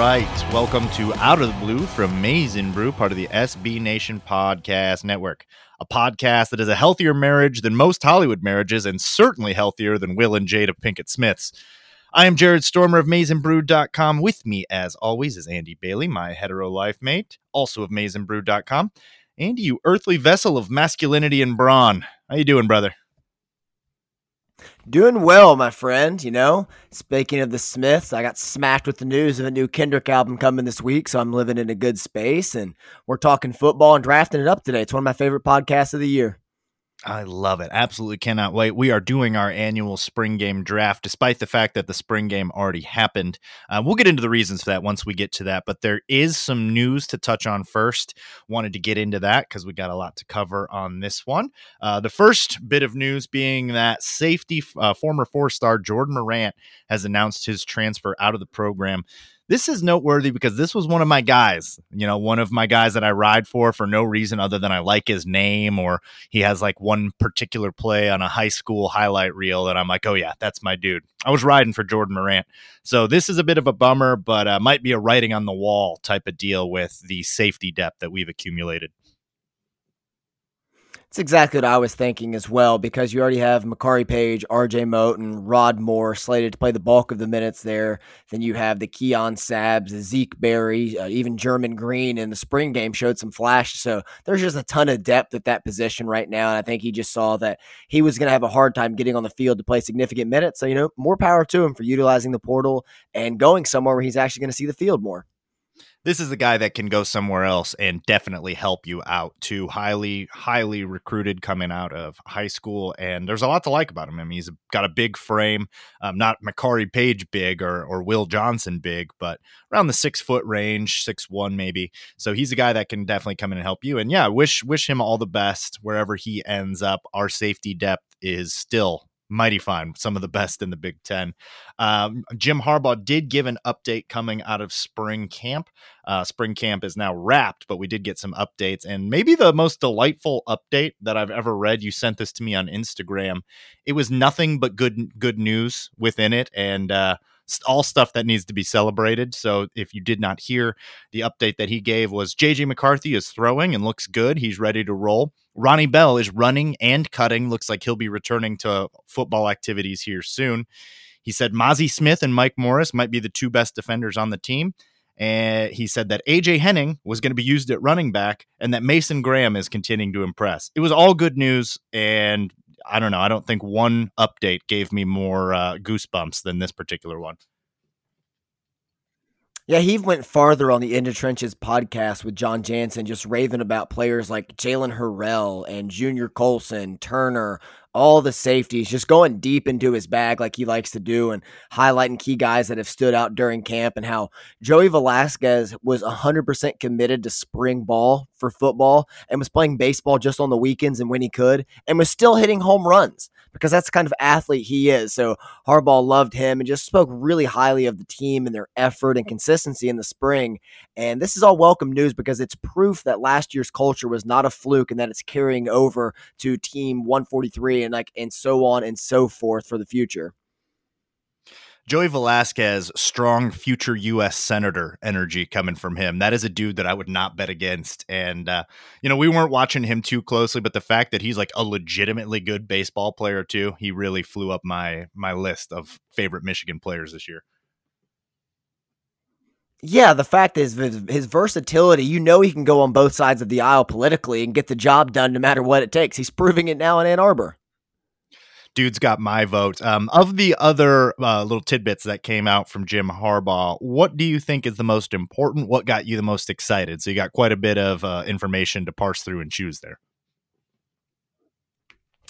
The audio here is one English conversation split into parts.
Right. Welcome to Out of the Blue from and Brew, part of the SB Nation Podcast Network. A podcast that is a healthier marriage than most Hollywood marriages and certainly healthier than Will and Jada Pinkett Smith's. I am Jared Stormer of MaizenBrew.com. With me, as always, is Andy Bailey, my hetero life mate, also of MaizenBrew.com. Andy, you earthly vessel of masculinity and brawn. How you doing, brother? Doing well, my friend. You know, speaking of the Smiths, I got smacked with the news of a new Kendrick album coming this week, so I'm living in a good space. And we're talking football and drafting it up today. It's one of my favorite podcasts of the year. I love it. Absolutely cannot wait. We are doing our annual spring game draft, despite the fact that the spring game already happened. Uh, we'll get into the reasons for that once we get to that, but there is some news to touch on first. Wanted to get into that because we got a lot to cover on this one. Uh, the first bit of news being that safety, uh, former four star Jordan Morant has announced his transfer out of the program this is noteworthy because this was one of my guys, you know, one of my guys that I ride for for no reason other than I like his name or he has like one particular play on a high school highlight reel that I'm like, oh yeah, that's my dude. I was riding for Jordan Morant. So this is a bit of a bummer, but uh, might be a writing on the wall type of deal with the safety depth that we've accumulated. It's exactly what I was thinking as well, because you already have Makari Paige, RJ Moten, and Rod Moore slated to play the bulk of the minutes there. Then you have the Keon Sabb, Zeke Berry, uh, even German Green in the spring game showed some flash. So there's just a ton of depth at that position right now. And I think he just saw that he was going to have a hard time getting on the field to play significant minutes. So, you know, more power to him for utilizing the portal and going somewhere where he's actually going to see the field more this is a guy that can go somewhere else and definitely help you out too. Highly, highly recruited coming out of high school, and there's a lot to like about him. I mean, he's got a big frame, um, not Makari Paige big or or Will Johnson big, but around the six foot range, six one maybe. So he's a guy that can definitely come in and help you. And yeah, wish wish him all the best wherever he ends up. Our safety depth is still mighty fine, some of the best in the Big Ten. Um, Jim Harbaugh did give an update coming out of spring camp. Uh, spring camp is now wrapped, but we did get some updates, and maybe the most delightful update that I've ever read. You sent this to me on Instagram. It was nothing but good good news within it, and uh, all stuff that needs to be celebrated. So if you did not hear the update that he gave was JJ McCarthy is throwing and looks good. He's ready to roll. Ronnie Bell is running and cutting. Looks like he'll be returning to football activities here soon. He said Mazi Smith and Mike Morris might be the two best defenders on the team. and he said that AJ Henning was going to be used at running back and that Mason Graham is continuing to impress. It was all good news, and I don't know. I don't think one update gave me more uh, goosebumps than this particular one. Yeah, he went farther on the Into Trenches podcast with Jon Jansen, just raving about players like Jaylen Harrell and Junior Colson, Turner, all the safeties, just going deep into his bag like he likes to do and highlighting key guys that have stood out during camp and how Joey Velazquez was 100% committed to spring ball for football and was playing baseball just on the weekends and when he could and was still hitting home runs because that's the kind of athlete he is. So Harbaugh loved him and just spoke really highly of the team and their effort and consistency in the spring. And this is all welcome news because it's proof that last year's culture was not a fluke and that it's carrying over to team 143 and like and so on and so forth for the future. Joey Velazquez, strong future U.S. senator energy coming from him. That is a dude that I would not bet against. And uh, you know, we weren't watching him too closely, but the fact that he's like a legitimately good baseball player too, he really flew up my my list of favorite Michigan players this year. Yeah, the fact is his, his, versatility. You know, he can go on both sides of the aisle politically and get the job done no matter what it takes. He's proving it now in Ann Arbor dude's got my vote. Um, of the other uh, little tidbits that came out from Jim Harbaugh, what do you think is the most important? What got you the most excited? So you got quite a bit of uh, information to parse through and choose there.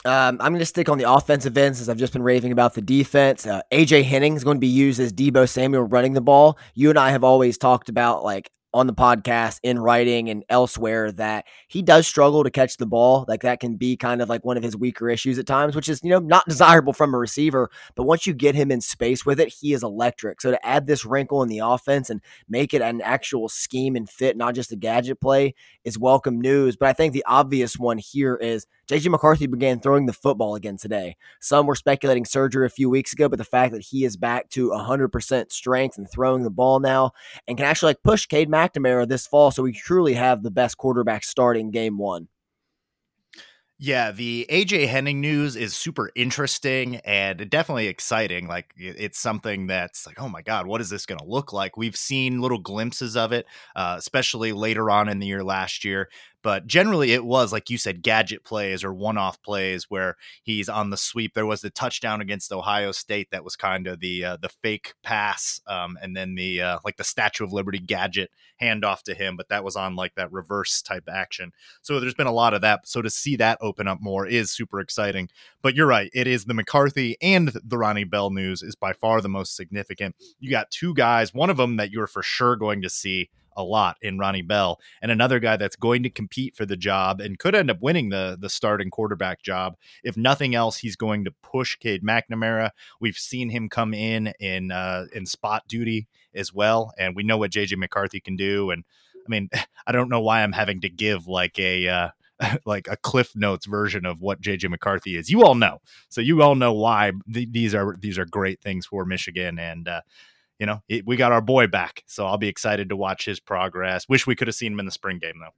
Um, I'm going to stick on the offensive end since I've just been raving about the defense. Uh, AJ Henning is going to be used as Deebo Samuel running the ball. You and I have always talked about like on the podcast, in writing, and elsewhere that he does struggle to catch the ball. Like that can be kind of like one of his weaker issues at times, which is, you know, not desirable from a receiver. But once you get him in space with it, he is electric. So to add this wrinkle in the offense and make it an actual scheme and fit, not just a gadget play, is welcome news. But I think the obvious one here is JJ McCarthy began throwing the football again today. Some were speculating surgery a few weeks ago, but the fact that he is back to 100% strength and throwing the ball now and can actually like push Cade McNamara this fall, so we truly have the best quarterback starting game one. Yeah, the AJ Henning news is super interesting and definitely exciting. Like it's something that's like, oh my god, what is this going to look like? We've seen little glimpses of it, uh, especially later on in the year last year. But generally, it was like you said, gadget plays or one-off plays where he's on the sweep. There was the touchdown against Ohio State that was kind of the uh, the fake pass, um, and then the uh, like the Statue of Liberty gadget handoff to him. But that was on like that reverse type action. So there's been a lot of that. So to see that open up more is super exciting. But you're right, it is the McCarthy and the Ronnie Bell news is by far the most significant. You got two guys, one of them that you're for sure going to see a lot in Ronnie Bell, and another guy that's going to compete for the job and could end up winning the the starting quarterback job. If nothing else, he's going to push Cade McNamara. We've seen him come in in uh, in spot duty as well, and we know what JJ McCarthy can do. And I mean, I don't know why I'm having to give like a uh, like a Cliff Notes version of what JJ McCarthy is. You all know, so you all know why th- these are these are great things for Michigan, and uh, you know, it, we got our boy back. So I'll be excited to watch his progress. Wish we could have seen him in the spring game, though.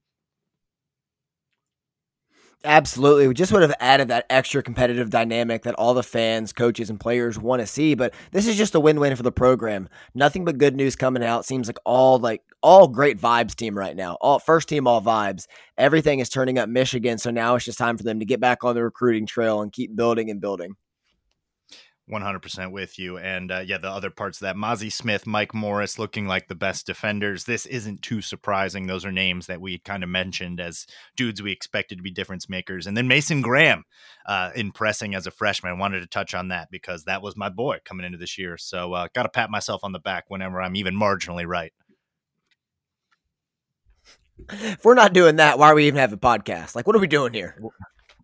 Absolutely. We just would have added that extra competitive dynamic that all the fans, coaches, and players want to see. But this is just a win-win for the program. Nothing but good news coming out. Seems like all like all great vibes team right now. All first team, all vibes. Everything is turning up Michigan. So now it's just time for them to get back on the recruiting trail and keep building and building. 100% with you. And uh, yeah, the other parts of that Mazi Smith, Mike Morris looking like the best defenders. This isn't too surprising. Those are names that we kind of mentioned as dudes we expected to be difference makers. And then Mason Graham, uh, impressing as a freshman. I wanted to touch on that because that was my boy coming into this year. So uh, got to pat myself on the back whenever I'm even marginally right. If we're not doing that, why are we even having a podcast? Like, what are we doing here?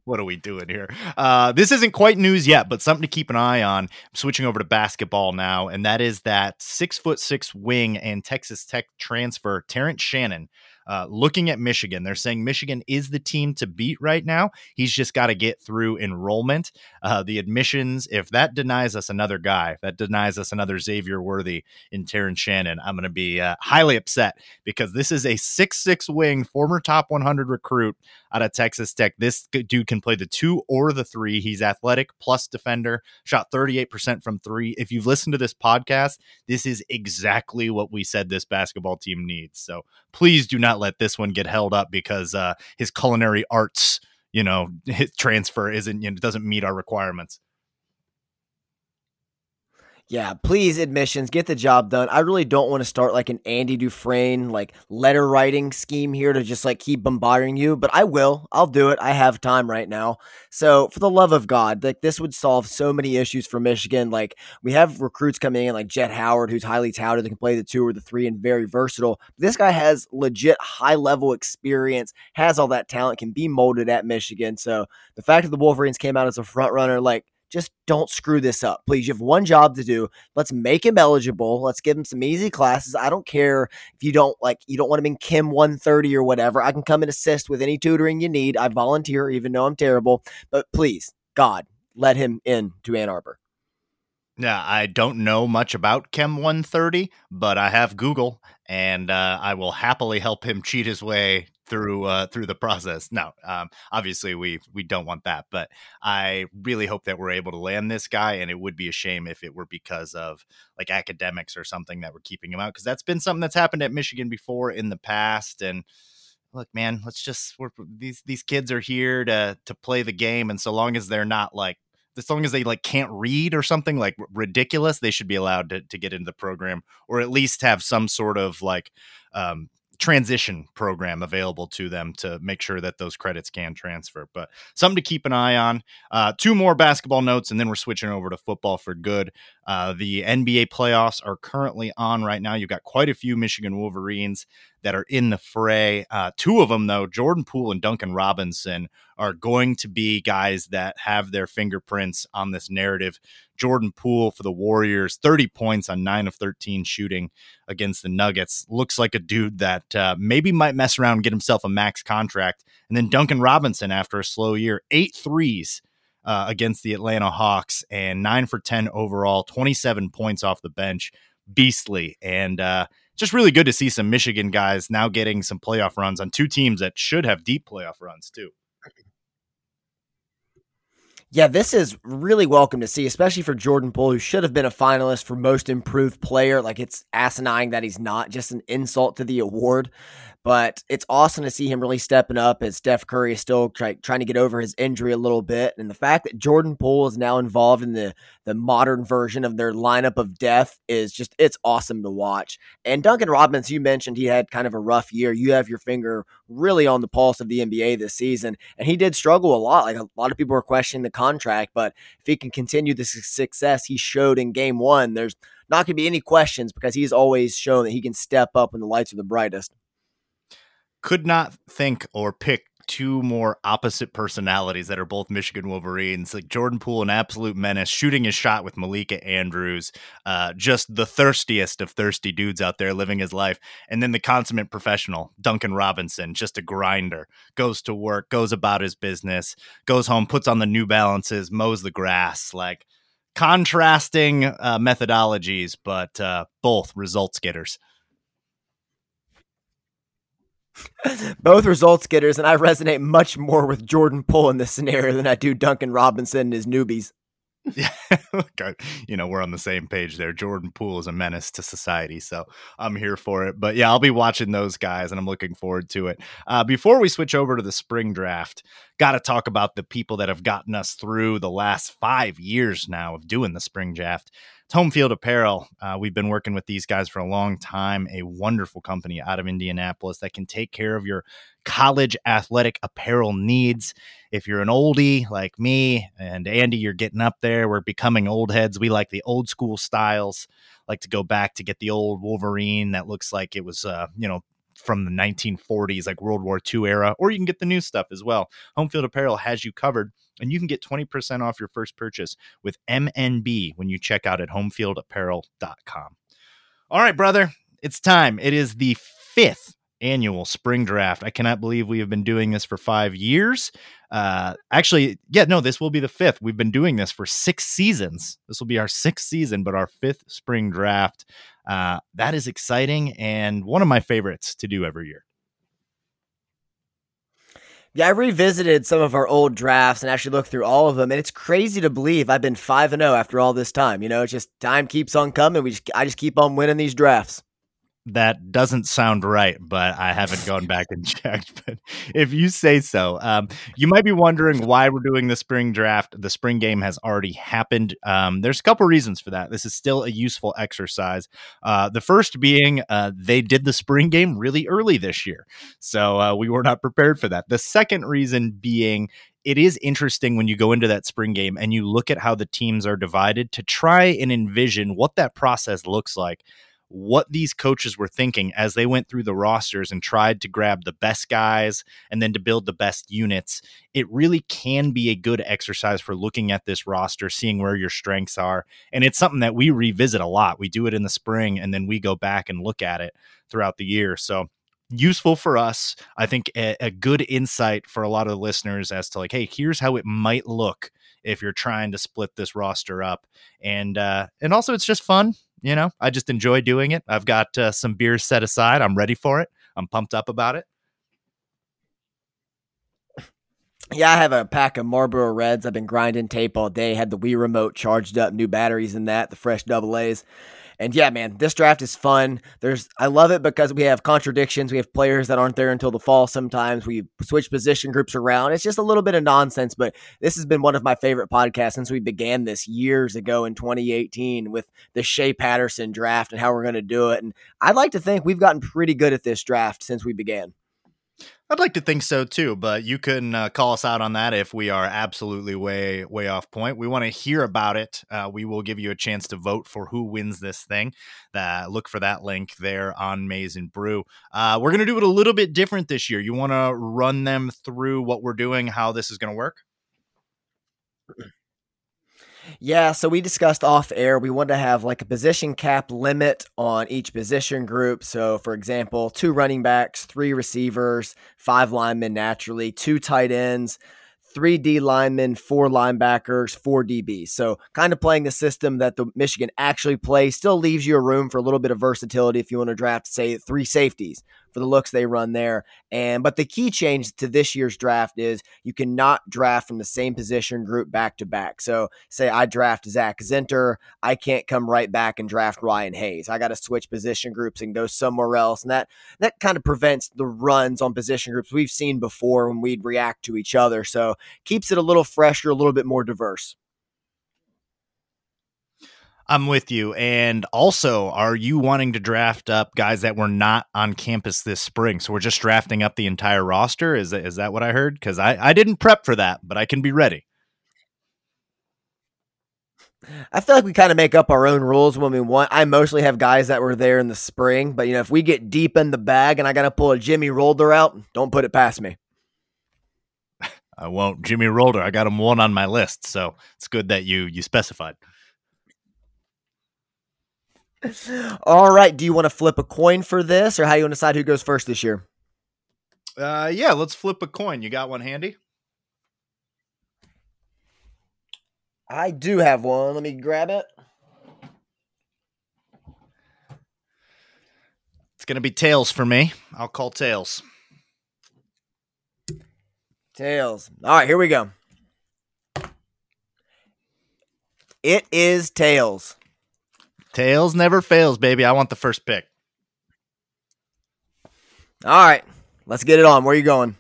What are we doing here? Uh, this isn't quite news yet, but something to keep an eye on. I'm switching over to basketball now, and that is that six foot six wing and Texas Tech transfer Terrence Shannon Uh, looking at Michigan, they're saying Michigan is the team to beat right now. He's just got to get through enrollment. Uh, the admissions, if that denies us another guy, if that denies us another Xavier Worthy in Terrence Shannon, I'm going to be uh, highly upset because this is a six-six wing, former top 100 recruit out of Texas Tech. This dude can play the two or the three. He's athletic plus defender, shot 38% from three. If you've listened to this podcast, this is exactly what we said this basketball team needs. So please do not let this one get held up because uh, his culinary arts, you know, transfer isn't, you know, doesn't meet our requirements. Yeah, please admissions, get the job done. I really don't want to start like an Andy Dufresne like letter writing scheme here to just like keep bombarding you, but I will. I'll do it. I have time right now. So, for the love of God, like this would solve so many issues for Michigan. Like we have recruits coming in like Jett Howard who's highly touted that can play the 2 or the 3 and very versatile. This guy has legit high level experience, has all that talent, can be molded at Michigan. So, the fact that the Wolverines came out as a front runner like just don't screw this up. Please, you have one job to do. Let's make him eligible. Let's give him some easy classes. I don't care if you don't like you don't want him in Chem 130 or whatever. I can come and assist with any tutoring you need. I volunteer even though I'm terrible. But please, God, let him in to Ann Arbor. Yeah, I don't know much about Chem 130, but I have Google, and uh, I will happily help him cheat his way through uh, through the process. No, um, obviously we we don't want that, but I really hope that we're able to land this guy. And it would be a shame if it were because of like academics or something that we're keeping him out because that's been something that's happened at Michigan before in the past. And look, man, let's just we're, these these kids are here to to play the game, and so long as they're not like as long as they like can't read or something like ridiculous, they should be allowed to, to get into the program or at least have some sort of like um, transition program available to them to make sure that those credits can transfer. But something to keep an eye on. Uh, two more basketball notes, and then we're switching over to football for good. Uh, the NBA playoffs are currently on right now. You've got quite a few Michigan Wolverines that are in the fray. Uh, two of them, though, Jordan Poole and Duncan Robinson, are going to be guys that have their fingerprints on this narrative. Jordan Poole for the Warriors, 30 points on 9 of 13 shooting against the Nuggets. Looks like a dude that uh, maybe might mess around and get himself a max contract. And then Duncan Robinson, after a slow year, eight threes. Uh, against the Atlanta Hawks and nine for 10 overall, 27 points off the bench. Beastly. And uh, just really good to see some Michigan guys now getting some playoff runs on two teams that should have deep playoff runs too. Yeah, this is really welcome to see, especially for Jordan Poole, who should have been a finalist for most improved player. Like it's asinine that he's not, just an insult to the award. But it's awesome to see him really stepping up as Steph Curry is still try, trying to get over his injury a little bit. And the fact that Jordan Poole is now involved in the, the modern version of their lineup of death is just, it's awesome to watch. And Duncan Robinson, you mentioned he had kind of a rough year. You have your finger really on the pulse of the NBA this season. And he did struggle a lot. Like a lot of people were questioning the contract, but if he can continue the success he showed in game one, there's not going to be any questions because he's always shown that he can step up when the lights are the brightest could not think or pick two more opposite personalities that are both Michigan Wolverines. Like Jordan Poole, an absolute menace, shooting his shot with Malika Andrews, uh, just the thirstiest of thirsty dudes out there living his life. And then the consummate professional, Duncan Robinson, just a grinder, goes to work, goes about his business, goes home, puts on the New Balances, mows the grass, like contrasting uh, methodologies, but uh, both results getters. Both results getters, and I resonate much more with Jordan Poole in this scenario than I do Duncan Robinson and his newbies. Yeah, you know, we're on the same page there. Jordan Poole is a menace to society, so I'm here for it. But yeah, I'll be watching those guys, and I'm looking forward to it. Uh, before we switch over to the spring draft, got to talk about the people that have gotten us through the last five years now of doing the spring draft. It's Home Field Apparel. Uh, we've been working with these guys for a long time, a wonderful company out of Indianapolis that can take care of your college athletic apparel needs. If you're an oldie like me and Andy, you're getting up there. We're becoming old heads. We like the old school styles, like to go back to get the old Wolverine that looks like it was, uh, you know, from the 1940s, like World War II era, or you can get the new stuff as well. Home Field Apparel has you covered and you can get 20% off your first purchase with MNB when you check out at homefieldapparel.com. All right, brother, it's time. It is the fifth annual spring draft. I cannot believe we have been doing this for five years. Uh, actually, yeah, no, this will be the fifth. We've been doing this for six seasons. This will be our sixth season, but our fifth spring draft. Uh, that is exciting and one of my favorites to do every year. Yeah, I revisited some of our old drafts and actually looked through all of them, and it's crazy to believe I've been five and zero oh after all this time. You know, it's just time keeps on coming. We just I just keep on winning these drafts that doesn't sound right, but I haven't gone back and checked. But if you say so, um, you might be wondering why we're doing the spring draft. The spring game has already happened. Um, there's a couple reasons for that. This is still a useful exercise. Uh, the first being uh, they did the spring game really early this year, so uh, we were not prepared for that. The second reason being it is interesting when you go into that spring game and you look at how the teams are divided to try and envision what that process looks like what these coaches were thinking as they went through the rosters and tried to grab the best guys and then to build the best units. It really can be a good exercise for looking at this roster, seeing where your strengths are. And it's something that we revisit a lot. We do it in the spring and then we go back and look at it throughout the year. So, useful for us. I think a, a good insight for a lot of the listeners as to like, hey, here's how it might look if you're trying to split this roster up. And uh, and also it's just fun you know, I just enjoy doing it. I've got uh, some beers set aside. I'm ready for it. I'm pumped up about it. Yeah, I have a pack of Marlboro Reds. I've been grinding tape all day. Had the Wii remote charged up, new batteries in that, the fresh double A's. And yeah, man, this draft is fun. There's I love it because we have contradictions. We have players that aren't there until the fall sometimes. We switch position groups around. It's just a little bit of nonsense, but this has been one of my favorite podcasts since we began this years ago in 2018 with the Shea Patterson draft and how we're going to do it. And I'd like to think we've gotten pretty good at this draft since we began. I'd like to think so too, but you can uh, call us out on that if we are absolutely way way off point. We want to hear about it. Uh, we will give you a chance to vote for who wins this thing. Uh, look for that link there on Maize and Brew. Uh, we're going to do it a little bit different this year. You want to run them through what we're doing, how this is going to work? Yeah, so we discussed off air. We want to have like a position cap limit on each position group. So, for example, two running backs, three receivers, five linemen naturally, two tight ends, three D linemen, four linebackers, four DBs. So, kind of playing the system that the Michigan actually plays still leaves you a room for a little bit of versatility if you want to draft, say, three safeties for the looks they run there. And but the key change to this year's draft is you cannot draft from the same position group back to back. So, say I draft Zak Zinter, I can't come right back and draft Ryan Hayes. I got to switch position groups and go somewhere else, and that that kind of prevents the runs on position groups we've seen before when we'd react to each other. So, keeps it a little fresher, a little bit more diverse. I'm with you. And also, are you wanting to draft up guys that were not on campus this spring? So we're just drafting up the entire roster. Is that, is that what I heard? Because I, I didn't prep for that, but I can be ready. I feel like we kind of make up our own rules when we want. I mostly have guys that were there in the spring, but you know, if we get deep in the bag and I got to pull a Jimmy Rolder out, don't put it past me. I won't. Jimmy Rolder, I got him one on my list, so it's good that you you specified. All right. Do you want to flip a coin for this, or how you want to decide who goes first this year? Uh, yeah, let's flip a coin. You got one handy? I do have one. Let me grab it. It's gonna be tails for me. I'll call tails. Tails. All right, here we go. It is tails. Tails never fails, baby. I want the first pick. All right, let's get it on. Where are you going?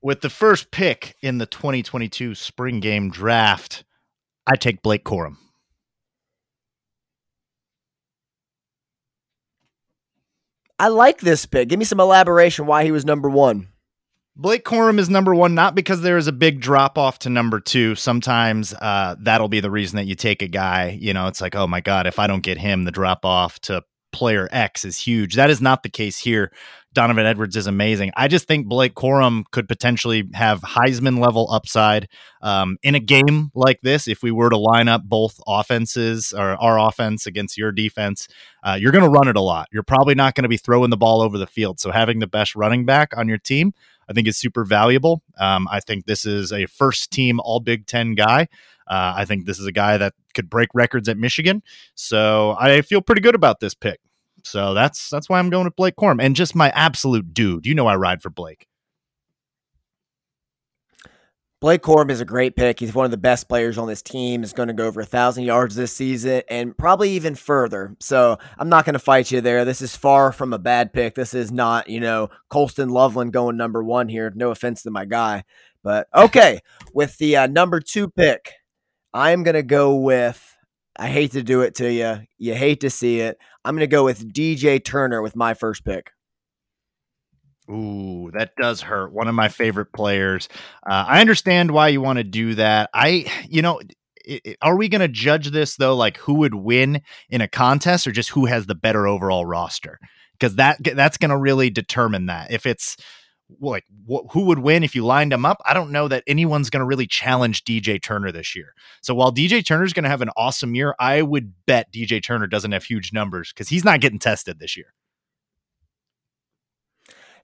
With the first pick in the 2022 spring game draft, I take Blake Corum. I like this pick. Give me some elaboration why he was number one. Blake Corum is number one, not because there is a big drop off to number two. Sometimes uh, that'll be the reason that you take a guy. You know, it's like, oh my God, if I don't get him, the drop off to player X is huge. That is not the case here. Donovan Edwards is amazing. I just think Blake Corum could potentially have Heisman level upside um, in a game like this. If we were to line up both offenses or our offense against your defense, uh, you're going to run it a lot. You're probably not going to be throwing the ball over the field. So having the best running back on your team, I think is super valuable. Um, I think this is a first team All Big Ten guy. Uh, I think this is a guy that could break records at Michigan. So I feel pretty good about this pick. So that's that's why I'm going with Blake Corum and just my absolute dude. You know I ride for Blake. Blake Corum is a great pick. He's one of the best players on this team. He's going to go over a thousand yards this season and probably even further. So I'm not going to fight you there. This is far from a bad pick. This is not, you know, Colston Loveland going number one here. No offense to my guy, but okay. With the uh, number two pick, I'm going to go with. I hate to do it to you. You hate to see it. I'm going to go with DJ Turner with my first pick. Ooh, that does hurt. One of my favorite players. Uh, I understand why you want to do that. I, you know, it, are we going to judge this though, like who would win in a contest, or just who has the better overall roster? Because that that's going to really determine that. If it's like wh- who would win if you lined them up, I don't know that anyone's going to really challenge DJ Turner this year. So while DJ Turner is going to have an awesome year, I would bet DJ Turner doesn't have huge numbers because he's not getting tested this year.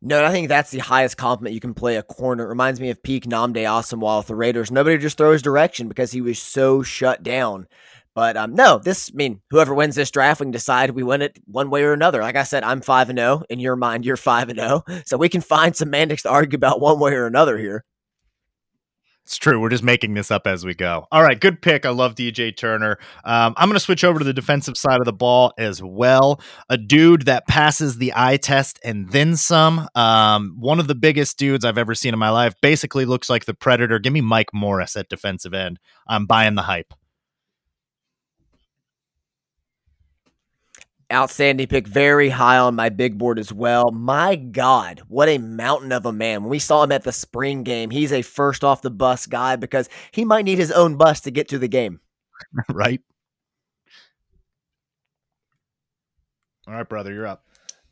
No, I think that's the highest compliment you can play a corner. It reminds me of peak Nnamdi Asomugha with the Raiders. Nobody just throws direction because he was so shut down. But um, no, this I mean whoever wins this draft, we can decide we win it one way or another. Like I said, I'm five and zero. Oh. In your mind, you're five and zero, oh. so we can find semantics to argue about one way or another here. It's true. We're just making this up as we go. All right, good pick. I love DJ Turner. Um, I'm going to switch over to the defensive side of the ball as well. A dude that passes the eye test and then some. Um, one of the biggest dudes I've ever seen in my life. Basically looks like the Predator. Give me Mike Morris at defensive end. I'm buying the hype. Outstanding pick, very high on my big board as well. My God, what a mountain of a man. When we saw him at the spring game, he's a first off the bus guy because he might need his own bus to get to the game. right. All right, brother, you're up.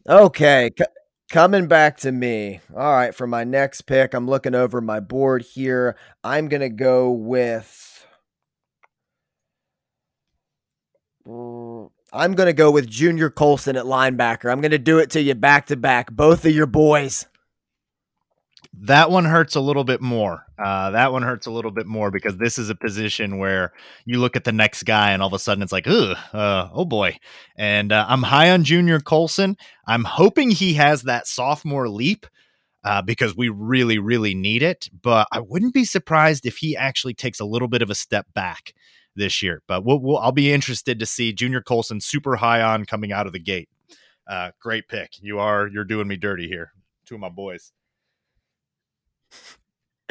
Okay. C- coming back to me. All right, for my next pick, I'm looking over my board here. I'm going to go with. I'm going to go with Junior Colson at linebacker. I'm going to do it to you back to back, both of your boys. That one hurts a little bit more. Uh, that one hurts a little bit more because this is a position where you look at the next guy and all of a sudden it's like, uh, oh boy. And uh, I'm high on Junior Colson. I'm hoping he has that sophomore leap uh, because we really, really need it. But I wouldn't be surprised if he actually takes a little bit of a step back this year. But we'll, we'll, I'll be interested to see Junior Colson super high on coming out of the gate. Uh, great pick. You are you're doing me dirty here. Two of my boys.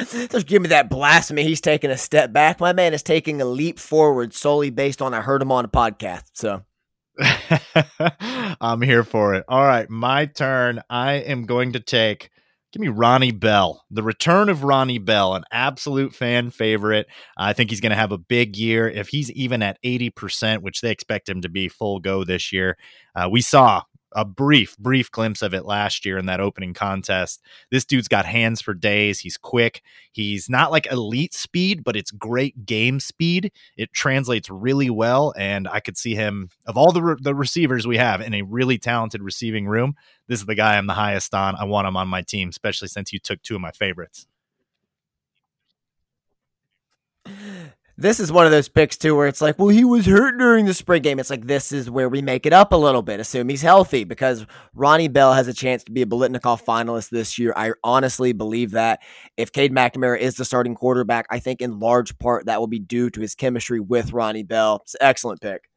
Just give me that blasphemy. He's taking a step back. My man is taking a leap forward solely based on I heard him on a podcast. So I'm here for it. All right, my turn. I am going to take Give me Ronnie Bell, the return of Ronnie Bell, an absolute fan favorite. I think he's going to have a big year. If he's even at 80%, which they expect him to be full go this year, uh, we saw a brief, brief glimpse of it last year in that opening contest. This dude's got hands for days. He's quick. He's not like elite speed, but it's great game speed. It translates really well, and I could see him of all the re- the receivers we have in a really talented receiving room. This is the guy I'm the highest on. I want him on my team, especially since you took two of my favorites. this is one of those picks too where it's like, well, he was hurt during the spring game. It's like this is where we make it up a little bit, assume he's healthy because Ronnie Bell has a chance to be a Biletnikoff finalist this year. I honestly believe that if Cade McNamara is the starting quarterback, I think in large part that will be due to his chemistry with Ronnie Bell. It's an excellent pick.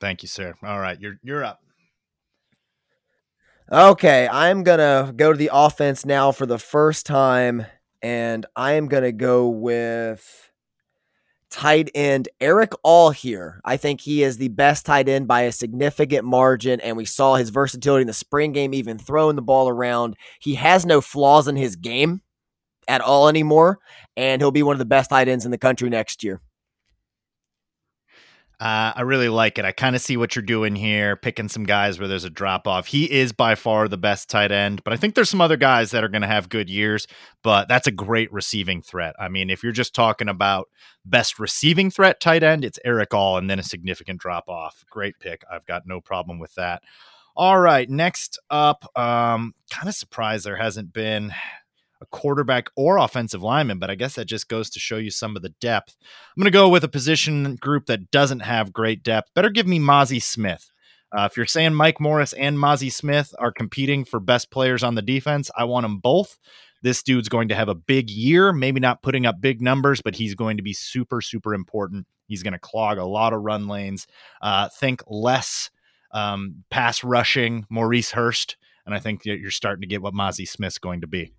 Thank you, sir. All right, you're you're up. Okay, I'm gonna go to the offense now for the first time, and I am gonna go with tight end Erick All here. I think he is the best tight end by a significant margin, and we saw his versatility in the spring game, even throwing the ball around. He has no flaws in his game at all anymore, and he'll be one of the best tight ends in the country next year. Uh, I really like it. I kind of see what you're doing here, picking some guys where there's a drop off. He is by far the best tight end, but I think there's some other guys that are going to have good years. But that's a great receiving threat. I mean, if you're just talking about best receiving threat tight end, it's Erick All and then a significant drop off. Great pick. I've got no problem with that. All right, next up, um, kind of surprised there hasn't been a quarterback or offensive lineman, but I guess that just goes to show you some of the depth. I'm going to go with a position group that doesn't have great depth. Better give me Mazi Smith. Uh, if you're saying Mike Morris and Mazi Smith are competing for best players on the defense, I want them both. This dude's going to have a big year, maybe not putting up big numbers, but he's going to be super, super important. He's going to clog a lot of run lanes. Uh, think less um, pass rushing Maurice Hurst. And I think you're starting to get what Mazi Smith's going to be.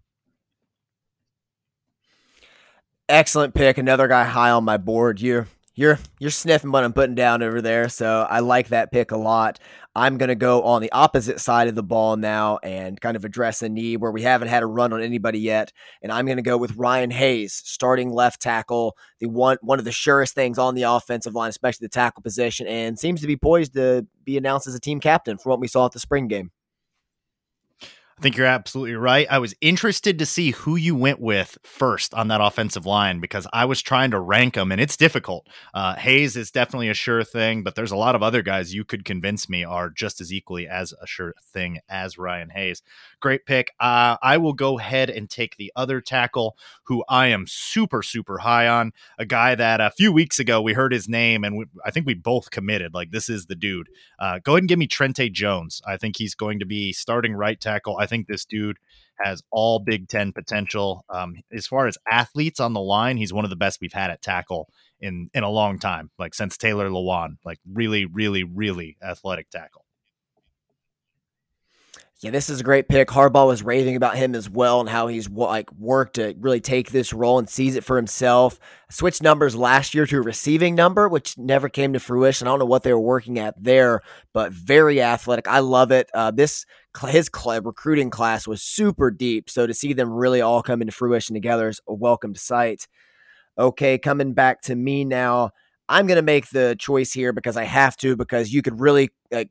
Excellent pick. Another guy high on my board. You're you're you're sniffing what I'm putting down over there, so I like that pick a lot. I'm gonna go on the opposite side of the ball now and kind of address a need where we haven't had a run on anybody yet, and I'm gonna go with Ryan Hayes, starting left tackle, the one one of the surest things on the offensive line, especially the tackle position, and seems to be poised to be announced as a team captain for what we saw at the spring game. I think you're absolutely right. I was interested to see who you went with first on that offensive line because I was trying to rank them, and it's difficult. Uh, Hayes is definitely a sure thing, but there's a lot of other guys you could convince me are just as equally as a sure thing as Ryan Hayes. Great pick. Uh, I will go ahead and take the other tackle who I am super, super high on. A guy that a few weeks ago we heard his name, and we, I think we both committed. Like, this is the dude. Uh, go ahead and give me Trente Jones. I think he's going to be starting right tackle. I think this dude has all Big Ten potential. Um, as far as athletes on the line, he's one of the best we've had at tackle in in a long time, like since Taylor Lewan. Like really, really, really athletic tackle. Yeah, this is a great pick. Harbaugh was raving about him as well and how he's like worked to really take this role and sees it for himself. Switched numbers last year to a receiving number, which never came to fruition. I don't know what they were working at there, but very athletic. I love it. Uh, this his club recruiting class was super deep, so to see them really all come into fruition together is a welcome sight. Okay, coming back to me now. I'm going to make the choice here because I have to, because you could really like,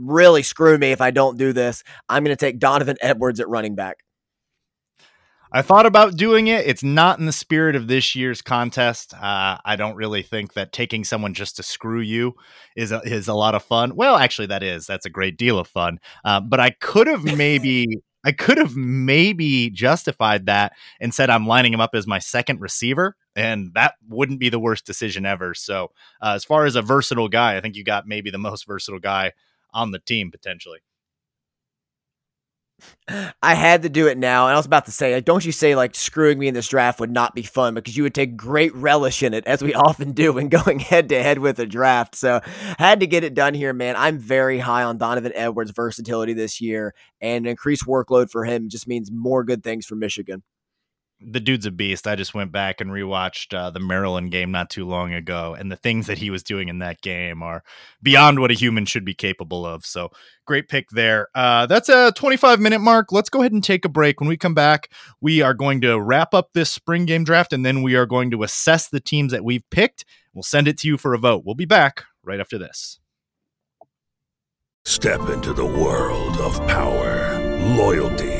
really screw me if I don't do this. I'm going to take Donovan Edwards at running back. I thought about doing it. It's not in the spirit of this year's contest. Uh, I don't really think that taking someone just to screw you is a, is a lot of fun. Well, actually, that is. That's a great deal of fun. Uh, but I could have maybe. I could have maybe justified that and said I'm lining him up as my second receiver, and that wouldn't be the worst decision ever. So, uh, as far as a versatile guy, I think you got maybe the most versatile guy on the team potentially. I had to do it now, and I was about to say, don't you say like screwing me in this draft would not be fun because you would take great relish in it, as we often do when going head to head with a draft. So had to get it done here, man. I'm very high on Donovan Edwards' versatility this year, and increased workload for him just means more good things for Michigan the dude's a beast. I just went back and rewatched uh, the Maryland game not too long ago, and the things that he was doing in that game are beyond what a human should be capable of. So, great pick there. Uh, that's a 25 minute mark. Let's go ahead and take a break. When we come back, we are going to wrap up this spring game draft, and then we are going to assess the teams that we've picked. We'll send it to you for a vote. We'll be back right after this. Step into the world of power, loyalty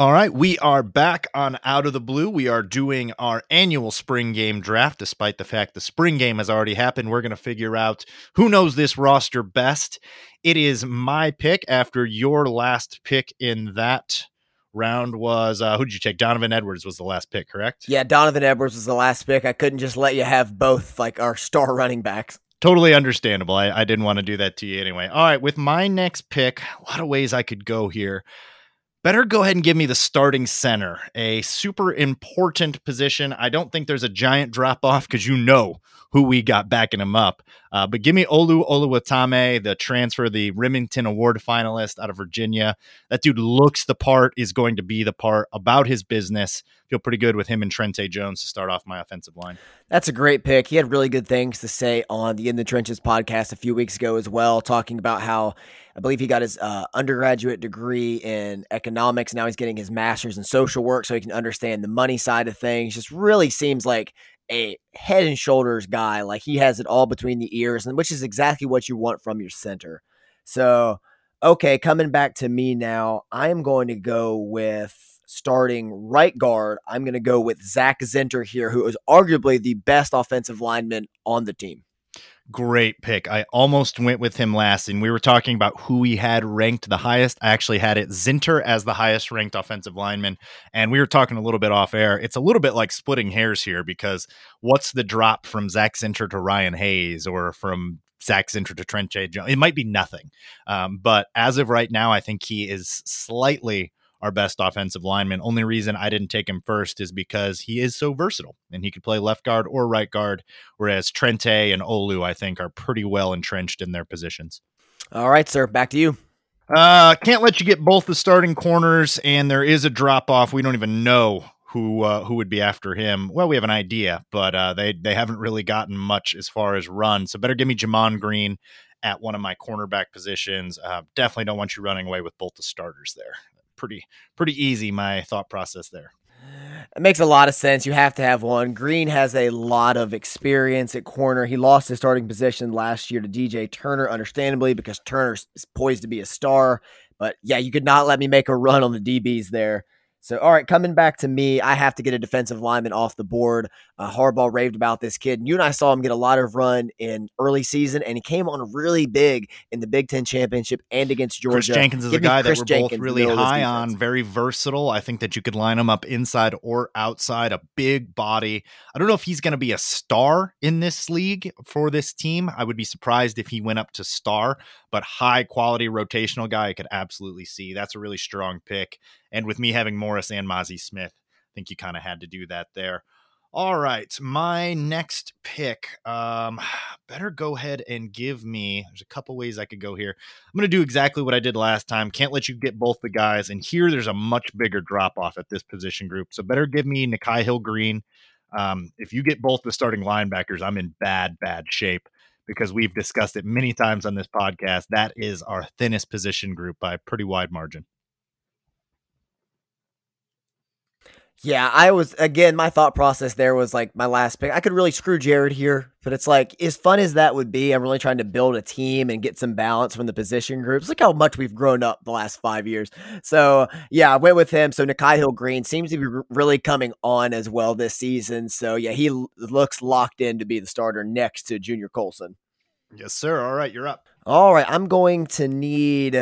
All right, we are back on Out of the Blue. We are doing our annual spring game draft, despite the fact the spring game has already happened. We're going to figure out who knows this roster best. It is my pick after your last pick in that round was uh, who did you take? Donovan Edwards was the last pick, correct? Yeah, Donovan Edwards was the last pick. I couldn't just let you have both like our star running backs. Totally understandable. I, I didn't want to do that to you anyway. All right, with my next pick, a lot of ways I could go here better go ahead and give me the starting center, a super important position. I don't think there's a giant drop off because you know who we got backing him up. Uh, but give me Olu Oluwatimi, the transfer, the Rimington Award finalist out of Virginia. That dude looks the part, is going to be the part about his business. Feel pretty good with him and Trente Jones to start off my offensive line. That's a great pick. He had really good things to say on the In the Trenches podcast a few weeks ago as well, talking about how I believe he got his uh, undergraduate degree in economics. Now he's getting his master's in social work so he can understand the money side of things. Just really seems like a head and shoulders guy. Like he has it all between the ears, and which is exactly what you want from your center. So, okay, coming back to me now, I am going to go with starting right guard. I'm going to go with Zak Zinter here, who is arguably the best offensive lineman on the team great pick. I almost went with him last, and we were talking about who we had ranked the highest. I actually had it Zinter as the highest ranked offensive lineman, and we were talking a little bit off air. It's a little bit like splitting hairs here because what's the drop from Zak Zinter to Ryan Hayes or from Zak Zinter to Trente Jones? It might be nothing, um, but as of right now, I think he is slightly our best offensive lineman. Only reason I didn't take him first is because he is so versatile and he could play left guard or right guard, whereas Trente and Olu, I think, are pretty well entrenched in their positions. All right, sir. Back to you. Uh, can't let you get both the starting corners, and there is a drop off. We don't even know who uh, who would be after him. Well, we have an idea, but uh, they they haven't really gotten much as far as run. So better give me Gemon Green at one of my cornerback positions. Uh, definitely don't want you running away with both the starters there pretty pretty easy my thought process there. It makes a lot of sense. You have to have one. Green has a lot of experience at corner. He lost his starting position last year to DJ Turner, understandably, because Turner is poised to be a star. But yeah, you could not let me make a run on the DBs there. So, all right, coming back to me, I have to get a defensive lineman off the board. Uh, Harbaugh raved about this kid. You and I saw him get a lot of run in early season, and he came on really big in the Big Ten championship and against Georgia. Kris Jenkins is Give a guy that we're Jenkins both really high on, very versatile. I think that you could line him up inside or outside, a big body. I don't know if he's going to be a star in this league for this team. I would be surprised if he went up to star, but high quality rotational guy, I could absolutely see. That's a really strong pick. And with me having Morris and Mazi Smith, I think you kind of had to do that there. All right, my next pick. Um, better go ahead and give me. There's a couple ways I could go here. I'm going to do exactly what I did last time. Can't let you get both the guys. And here, there's a much bigger drop off at this position group. So better give me Nikhai Hill-Green. Um, if you get both the starting linebackers, I'm in bad, bad shape because we've discussed it many times on this podcast. That is our thinnest position group by a pretty wide margin. Yeah, I was again. My thought process there was like my last pick. I could really screw Jared here, but it's like as fun as that would be. I'm really trying to build a team and get some balance from the position groups. Look how much we've grown up the last five years. So yeah, I went with him. So Nikhai Hill-Green seems to be really coming on as well this season. So yeah, he looks locked in to be the starter next to Junior Colson. Yes, sir. All right, you're up. All right, I'm going to need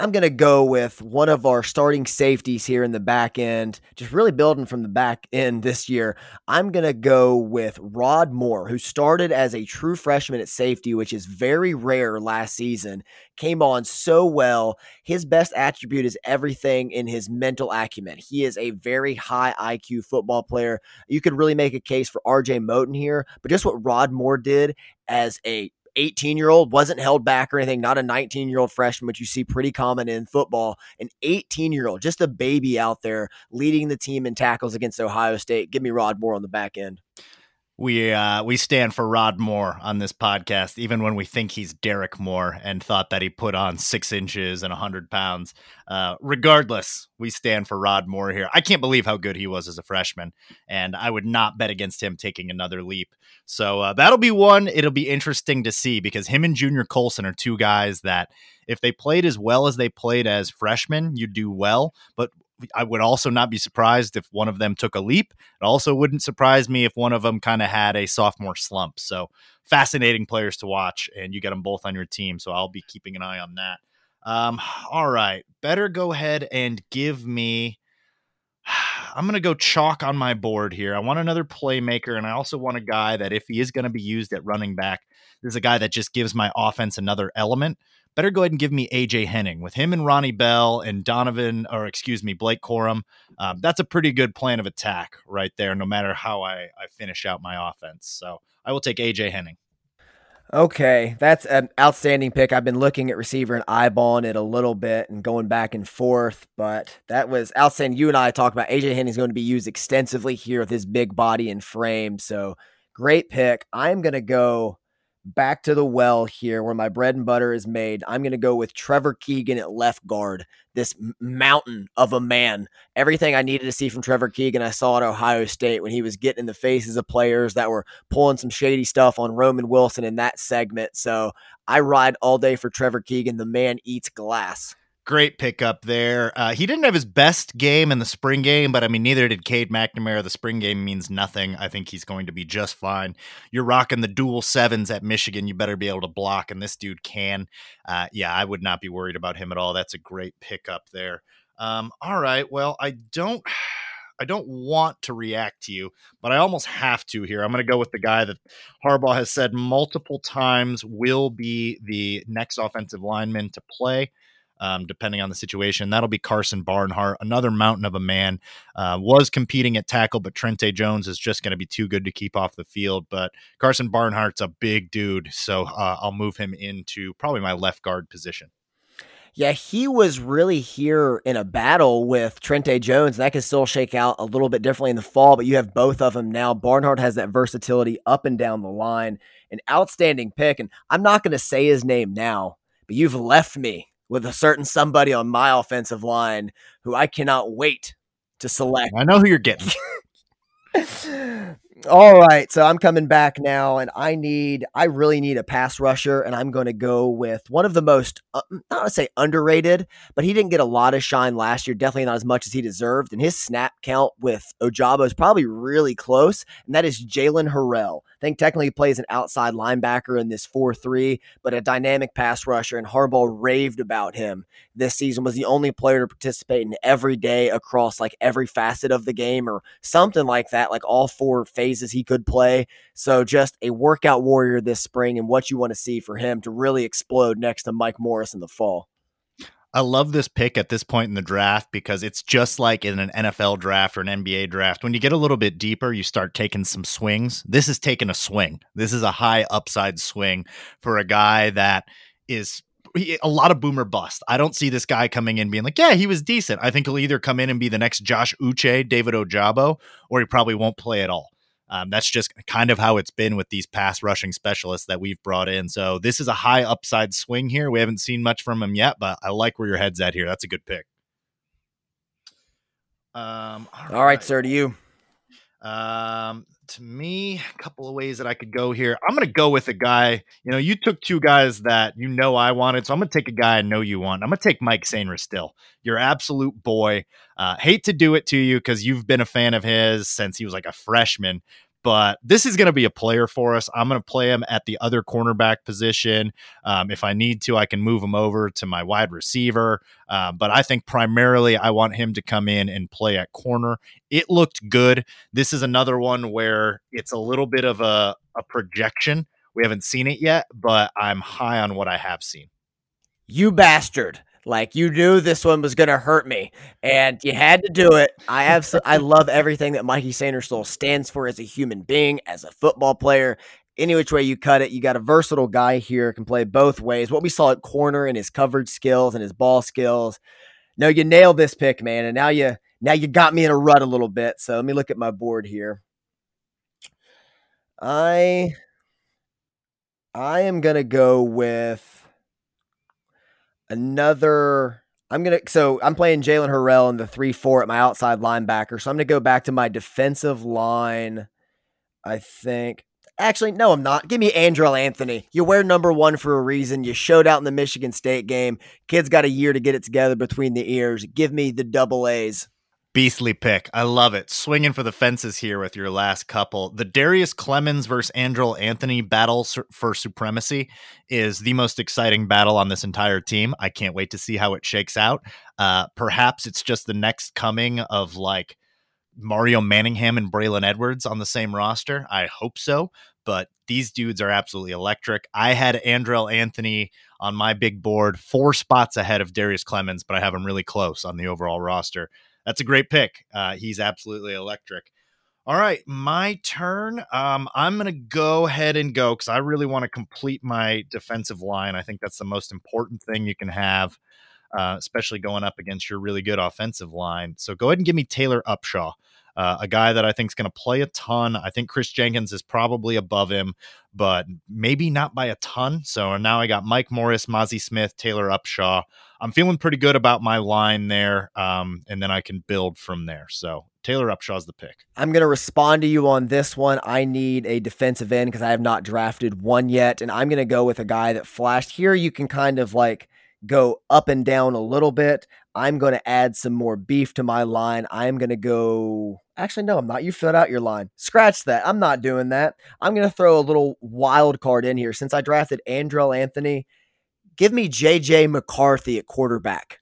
I'm going to go with one of our starting safeties here in the back end, just really building from the back end this year. I'm going to go with Rod Moore, who started as a true freshman at safety, which is very rare last season. Came on so well. His best attribute is everything in his mental acumen. He is a very high IQ football player. You could really make a case for RJ Moten here, but just what Rod Moore did as a 18 year old wasn't held back or anything, not a 19 year old freshman, which you see pretty common in football. An 18 year old, just a baby out there leading the team in tackles against Ohio State. Give me Rod Moore on the back end we uh, we stand for Rod Moore on this podcast, even when we think he's Derrick Moore and thought that he put on six inches and hundred pounds. Uh, regardless, we stand for Rod Moore here. I can't believe how good he was as a freshman, and I would not bet against him taking another leap. So uh, that'll be one. It'll be interesting to see because him and Junior Colson are two guys that, if they played as well as they played as freshmen, you'd do well. But I would also not be surprised if one of them took a leap. It also wouldn't surprise me if one of them kind of had a sophomore slump. So fascinating players to watch, and you get them both on your team. So I'll be keeping an eye on that. Um, all right, better go ahead and give me. I'm going to go chalk on my board here. I want another playmaker, and I also want a guy that, if he is going to be used at running back, is a guy that just gives my offense another element better go ahead and give me AJ Henning with him and Ronnie Bell and Donovan, or excuse me, Blake Corum. Um, that's a pretty good plan of attack right there, no matter how I, I finish out my offense. So I will take AJ Henning. Okay, that's an outstanding pick. I've been looking at receiver and eyeballing it a little bit and going back and forth, but that was outstanding. You and I talked about AJ Henning's going to be used extensively here with his big body and frame. So great pick. I'm going to go back to the well here where my bread and butter is made. I'm going to go with Trevor Keegan at left guard, this mountain of a man. Everything I needed to see from Trevor Keegan, I saw at Ohio State when he was getting in the faces of players that were pulling some shady stuff on Roman Wilson in that segment. So I ride all day for Trevor Keegan. The man eats glass. Great pickup there. Uh, he didn't have his best game in the spring game, but I mean, neither did Cade McNamara. The spring game means nothing. I think he's going to be just fine. You're rocking the dual sevens at Michigan. You better be able to block, and this dude can. Uh, yeah, I would not be worried about him at all. That's a great pickup there. Um, all right. Well, I don't. I don't want to react to you, but I almost have to here. I'm going to go with the guy that Harbaugh has said multiple times will be the next offensive lineman to play um, depending on the situation. That'll be Karsen Barnhart, another mountain of a man. Uh, was competing at tackle, but Trente Jones is just going to be too good to keep off the field. But Karsen Barnhart's a big dude, so uh, I'll move him into probably my left guard position. Yeah, he was really here in a battle with Trente Jones. And that can still shake out a little bit differently in the fall, but you have both of them now. Barnhart has that versatility up and down the line. An outstanding pick. And I'm not going to say his name now, but you've left me with a certain somebody on my offensive line who I cannot wait to select. I know who you're getting. All right, so I'm coming back now, and I need, I really need a pass rusher, and I'm going to go with one of the most, uh, not to say underrated, but he didn't get a lot of shine last year, definitely not as much as he deserved, and his snap count with Ojabo is probably really close, and that is Jaylen Harrell. I think technically he plays an outside linebacker in this 4 3, but a dynamic pass rusher. And Harbaugh raved about him this season, was the only player to participate in every day across like every facet of the game or something like that, like all four phases he could play. So just a workout warrior this spring and what you want to see for him to really explode next to Mike Morris in the fall. I love this pick at this point in the draft because it's just like in an NFL draft or an NBA draft. When you get a little bit deeper, you start taking some swings. This is taking a swing. This is a high upside swing for a guy that is a lot of boomer bust. I don't see this guy coming in being like, yeah, he was decent. I think he'll either come in and be the next Josh Uche, David Ojabo, or he probably won't play at all. Um, that's just kind of how it's been with these pass rushing specialists that we've brought in. So this is a high upside swing here. We haven't seen much from him yet, but I like where your head's at here. That's a good pick. Um, all, all right. right, sir. To you. Um, to me, a couple of ways that I could go here. I'm going to go with a guy. You know, you took two guys that you know I wanted, so I'm going to take a guy I know you want. I'm going to take Mike Sainristil, your absolute boy. Uh, hate to do it to you because you've been a fan of his since he was like a freshman, but this is going to be a player for us. I'm going to play him at the other cornerback position. Um, if I need to, I can move him over to my wide receiver. Uh, but I think primarily I want him to come in and play at corner. It looked good. This is another one where it's a little bit of a, a projection. We haven't seen it yet, but I'm high on what I have seen. You bastard. Like you knew this one was gonna hurt me, and you had to do it. I have, I love everything that Mikey Sainristil stands for as a human being, as a football player. Any which way you cut it, you got a versatile guy here, can play both ways. What we saw at corner and his coverage skills and his ball skills. No, you nailed this pick, man, and now you now you got me in a rut a little bit. So let me look at my board here. I I am gonna go with another. I'm gonna so I'm playing Jaylen Harrell in the three four at my outside linebacker. So I'm gonna go back to my defensive line. I think Actually, no, I'm not. Give me Andrel Anthony. You wear number one for a reason. You showed out in the Michigan State game. Kid's got a year to get it together between the ears. Give me the double A's. Beastly pick. I love it. Swinging for the fences here with your last couple. The Darrius Clemons versus Andrel Anthony battle for supremacy is the most exciting battle on this entire team. I can't wait to see how it shakes out. Uh, perhaps it's just the next coming of like Mario Manningham and Braylon Edwards on the same roster. I hope so, but these dudes are absolutely electric. I had Andrel Anthony on my big board, four spots ahead of Darrius Clemons, but I have him really close on the overall roster that's a great pick. Uh, he's absolutely electric. All right, my turn. Um, I'm going to go ahead and go because I really want to complete my defensive line. I think that's the most important thing you can have, uh, especially going up against your really good offensive line. So go ahead and give me Taylor Upshaw uh, a guy that I think is going to play a ton. I think Kris Jenkins is probably above him, but maybe not by a ton. So now I got Mike Morris, Mazi Smith, Taylor Upshaw. I'm feeling pretty good about my line there, um, and then I can build from there. So Taylor Upshaw's the pick. I'm going to respond to you on this one. I need a defensive end because I have not drafted one yet, and I'm going to go with a guy that flashed. Here you can kind of like go up and down a little bit. I'm going to add some more beef to my line. I'm going to go. Actually, no, I'm not. You filled out your line. Scratch that. I'm not doing that. I'm going to throw a little wild card in here. Since I drafted Andrel Anthony, give me JJ McCarthy at quarterback.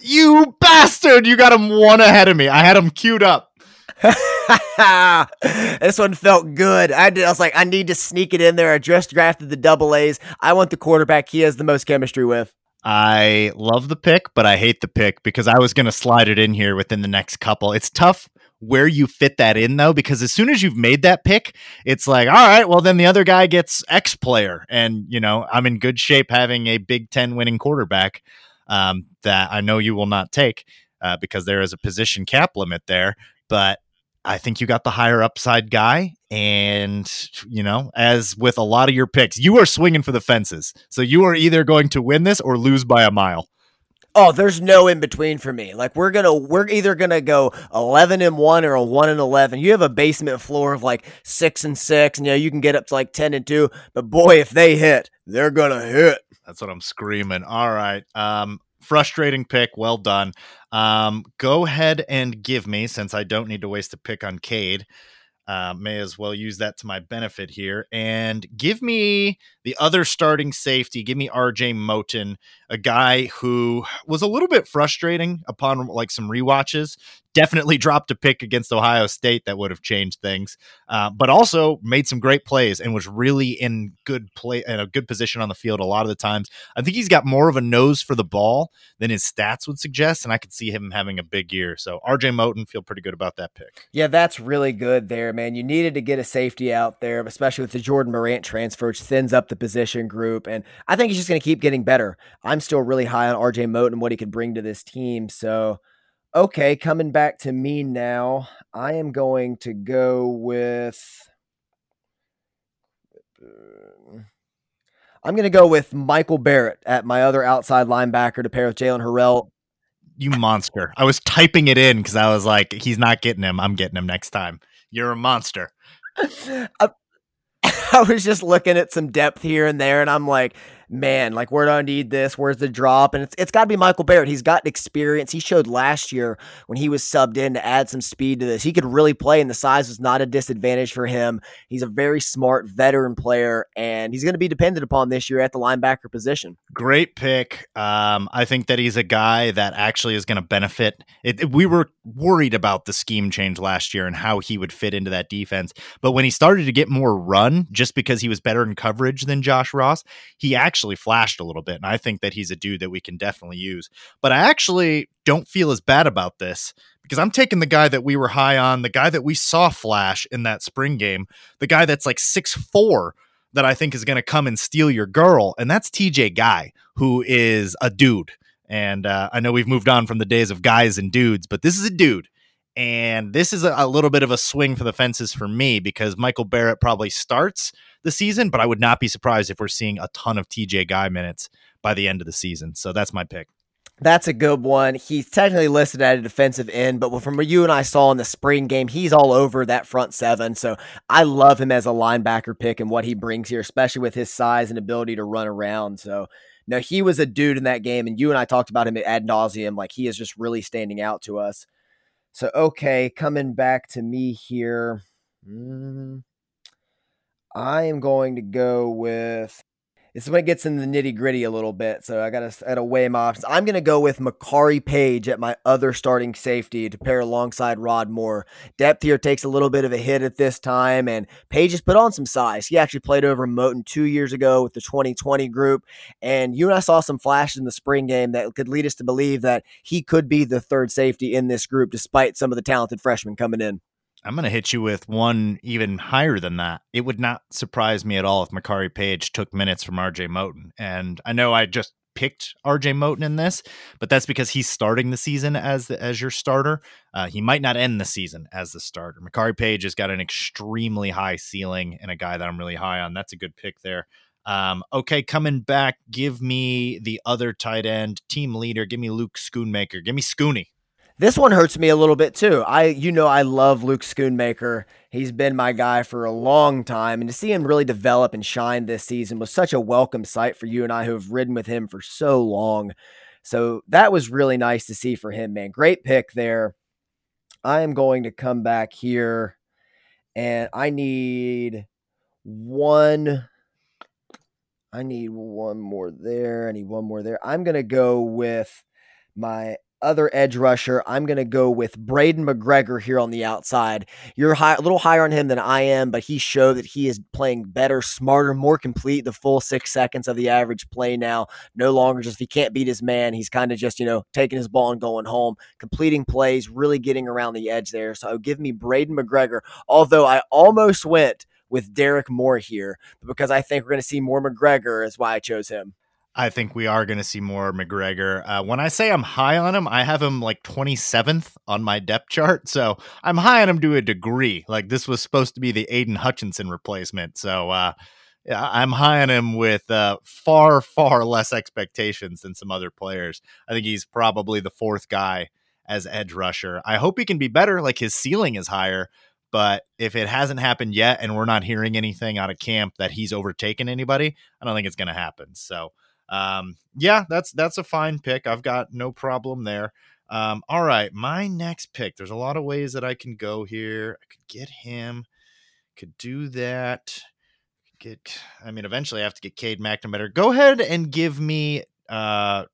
You bastard! You got him one ahead of me. I had him queued up. this one felt good. I did. I was like, I need to sneak it in there. I just drafted the double A's. I want the quarterback he has the most chemistry with. I love the pick, but I hate the pick because I was going to slide it in here within the next couple. It's tough where you fit that in though, because as soon as you've made that pick, it's like, all right, well, then the other guy gets X player. And, you know, I'm in good shape having a Big Ten winning quarterback um, that I know you will not take uh, because there is a position cap limit there. But I think you got the higher upside guy. And, you know, as with a lot of your picks, you are swinging for the fences. So you are either going to win this or lose by a mile. Oh, there's no in between for me. Like we're gonna, we're either gonna go eleven and one or a one and eleven. You have a basement floor of like six and six, and you know you can get up to like ten and two. But boy, if they hit, they're gonna hit. That's what I'm screaming. All right. Um, frustrating pick. Well done. Um, go ahead and give me, since I don't need to waste a pick on Cade, uh, may as well use that to my benefit here and give me the other starting safety. Give me RJ Moten, a guy who was a little bit frustrating upon like some re-watches definitely dropped a pick against Ohio State that would have changed things, uh, but also made some great plays and was really in good play in a good position on the field a lot of the times. I think he's got more of a nose for the ball than his stats would suggest, and I could see him having a big year. So RJ Moten feel pretty good about that pick. Yeah, that's really good there, man. You needed to get a safety out there, especially with the Jordan Morant transfer, which thins up the position group, and I think he's just going to keep getting better. I'm still really high on RJ Moten and what he could bring to this team, so. Okay, coming back to me now. I am going to go with. I'm going to go with Michael Barrett at my other outside linebacker to pair with Jaylen Harrell. You monster. I was typing it in because I was like, he's not getting him. I'm getting him next time. You're a monster. I, I was just looking at some depth here and there, and I'm like, man, like where do I need this? Where's the drop? And it's it's got to be Michael Barrett. He's got experience. He showed last year when he was subbed in to add some speed to this. He could really play, and the size was not a disadvantage for him. He's a very smart veteran player, and he's going to be depended upon this year at the linebacker position. Great pick. Um, I think that he's a guy that actually is going to benefit. It, it, we were worried about the scheme change last year and how he would fit into that defense, but when he started to get more run, just because he was better in coverage than Josh Ross, he actually actually flashed a little bit. And I think that he's a dude that we can definitely use. But I actually don't feel as bad about this because I'm taking the guy that we were high on, the guy that we saw flash in that spring game, the guy that's like six four that I think is going to come and steal your girl. And that's TJ Guy, who is a dude. And uh, I know we've moved on from the days of guys and dudes, but this is a dude. And this is a, a little bit of a swing for the fences for me because Michael Barrett probably starts the season, but I would not be surprised if we're seeing a ton of TJ Guy minutes by the end of the season. So that's my pick. That's a good one. He's technically listed at a defensive end, but from what you and I saw in the spring game, he's all over that front seven. So I love him as a linebacker pick and what he brings here, especially with his size and ability to run around. So no, he was a dude in that game, and you and I talked about him ad nauseum. Like he is just really standing out to us. So okay, coming back to me here, mm, I am going to go with this is when it gets in the nitty gritty a little bit. So I got to at a weigh my options. I'm going to go with Makari Paige at my other starting safety to pair alongside Rod Moore. Depth here takes a little bit of a hit at this time, and Paige has put on some size. He actually played over Moten two years ago with the 2020 group, and you and I saw some flashes in the spring game that could lead us to believe that he could be the third safety in this group, despite some of the talented freshmen coming in. I'm going to hit you with one even higher than that. It would not surprise me at all if Makari Paige took minutes from RJ Moten. And I know I just picked RJ Moten in this, but that's because he's starting the season as the, as your starter. Uh, he might not end the season as the starter. Makari Paige has got an extremely high ceiling and a guy that I'm really high on. That's a good pick there. Um, okay, coming back, give me the other tight end, team leader. Give me Luke Schoonmaker. Give me Scooney. This one hurts me a little bit too. I, you know, I love Luke Schoonmaker. He's been my guy for a long time, and to see him really develop and shine this season was such a welcome sight for you and I, who have ridden with him for so long. So that was really nice to see for him, man. Great pick there. I am going to come back here, and I need one. I need one more there. I need one more there. I'm going to go with my other edge rusher, I'm going to go with Braden McGregor here on the outside. You're high, a little higher on him than I am, but he showed that he is playing better, smarter, more complete the full six seconds of the average play now. No longer just if he can't beat his man, he's kind of just, you know, taking his ball and going home, completing plays, really getting around the edge there. So give me Braden McGregor, although I almost went with Derrick Moore here because I think we're going to see more McGregor is why I chose him. I think we are going to see more McGregor. Uh, when I say I'm high on him, I have him like 27th on my depth chart. So I'm high on him to a degree. Like this was supposed to be the Aidan Hutchinson replacement. So uh, I'm high on him with uh, far, far less expectations than some other players. I think he's probably the fourth guy as edge rusher. I hope he can be better. Like his ceiling is higher. But if it hasn't happened yet and we're not hearing anything out of camp that he's overtaken anybody, I don't think it's going to happen. So um, yeah, that's that's a fine pick. I've got no problem there. Um, all right, my next pick. There's a lot of ways that I can go here. I could get him. Could do that. Get. I mean, eventually I have to get Cade McNamara. Go ahead and give me uh,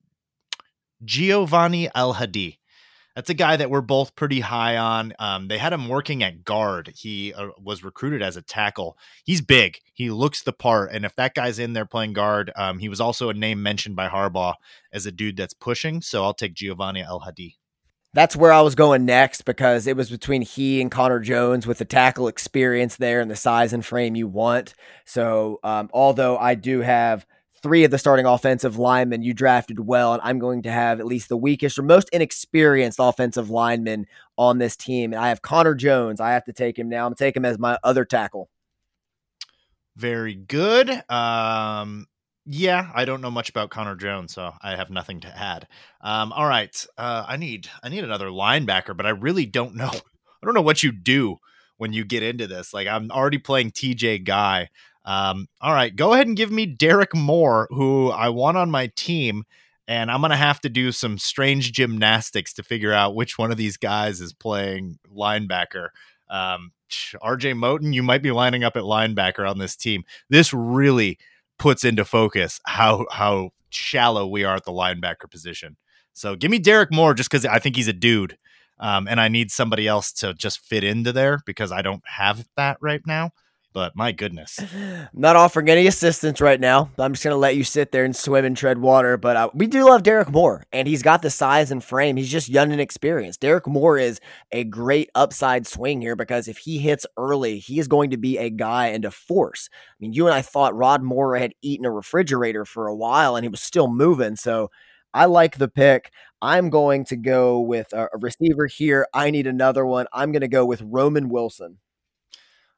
Giovanni El Hadi that's a guy that we're both pretty high on. Um, they had him working at guard. He uh, was recruited as a tackle. He's big. He looks the part. And if that guy's in there playing guard, um, he was also a name mentioned by Harbaugh as a dude that's pushing. So I'll take Giovanni El Hadi. That's where I was going next because it was between he and Connor Jones with the tackle experience there and the size and frame you want. So, um, although I do have three of the starting offensive linemen you drafted well, and I'm going to have at least the weakest or most inexperienced offensive lineman on this team. And I have Connor Jones. I have to take him now. I'm take him as my other tackle. Very good. Um, yeah, I don't know much about Connor Jones, so I have nothing to add. Um, all right, uh, I need I need another linebacker, but I really don't know. I don't know what you do when you get into this. Like I'm already playing TJ Guy. Um, all right, go ahead and give me Derrick Moore, who I want on my team, and I'm gonna have to do some strange gymnastics to figure out which one of these guys is playing linebacker. Um, RJ Moten, you might be lining up at linebacker on this team. This really puts into focus how how shallow we are at the linebacker position. So give me Derrick Moore just because I think he's a dude. Um, and I need somebody else to just fit into there because I don't have that right now but my goodness. I'm not offering any assistance right now. I'm just going to let you sit there and swim and tread water. But uh, we do love Derrick Moore, and he's got the size and frame. He's just young and experienced. Derrick Moore is a great upside swing here because if he hits early, he is going to be a guy and a force. I mean, you and I thought Rod Moore had eaten a refrigerator for a while, and he was still moving. So I like the pick. I'm going to go with a receiver here. I need another one. I'm going to go with Roman Wilson.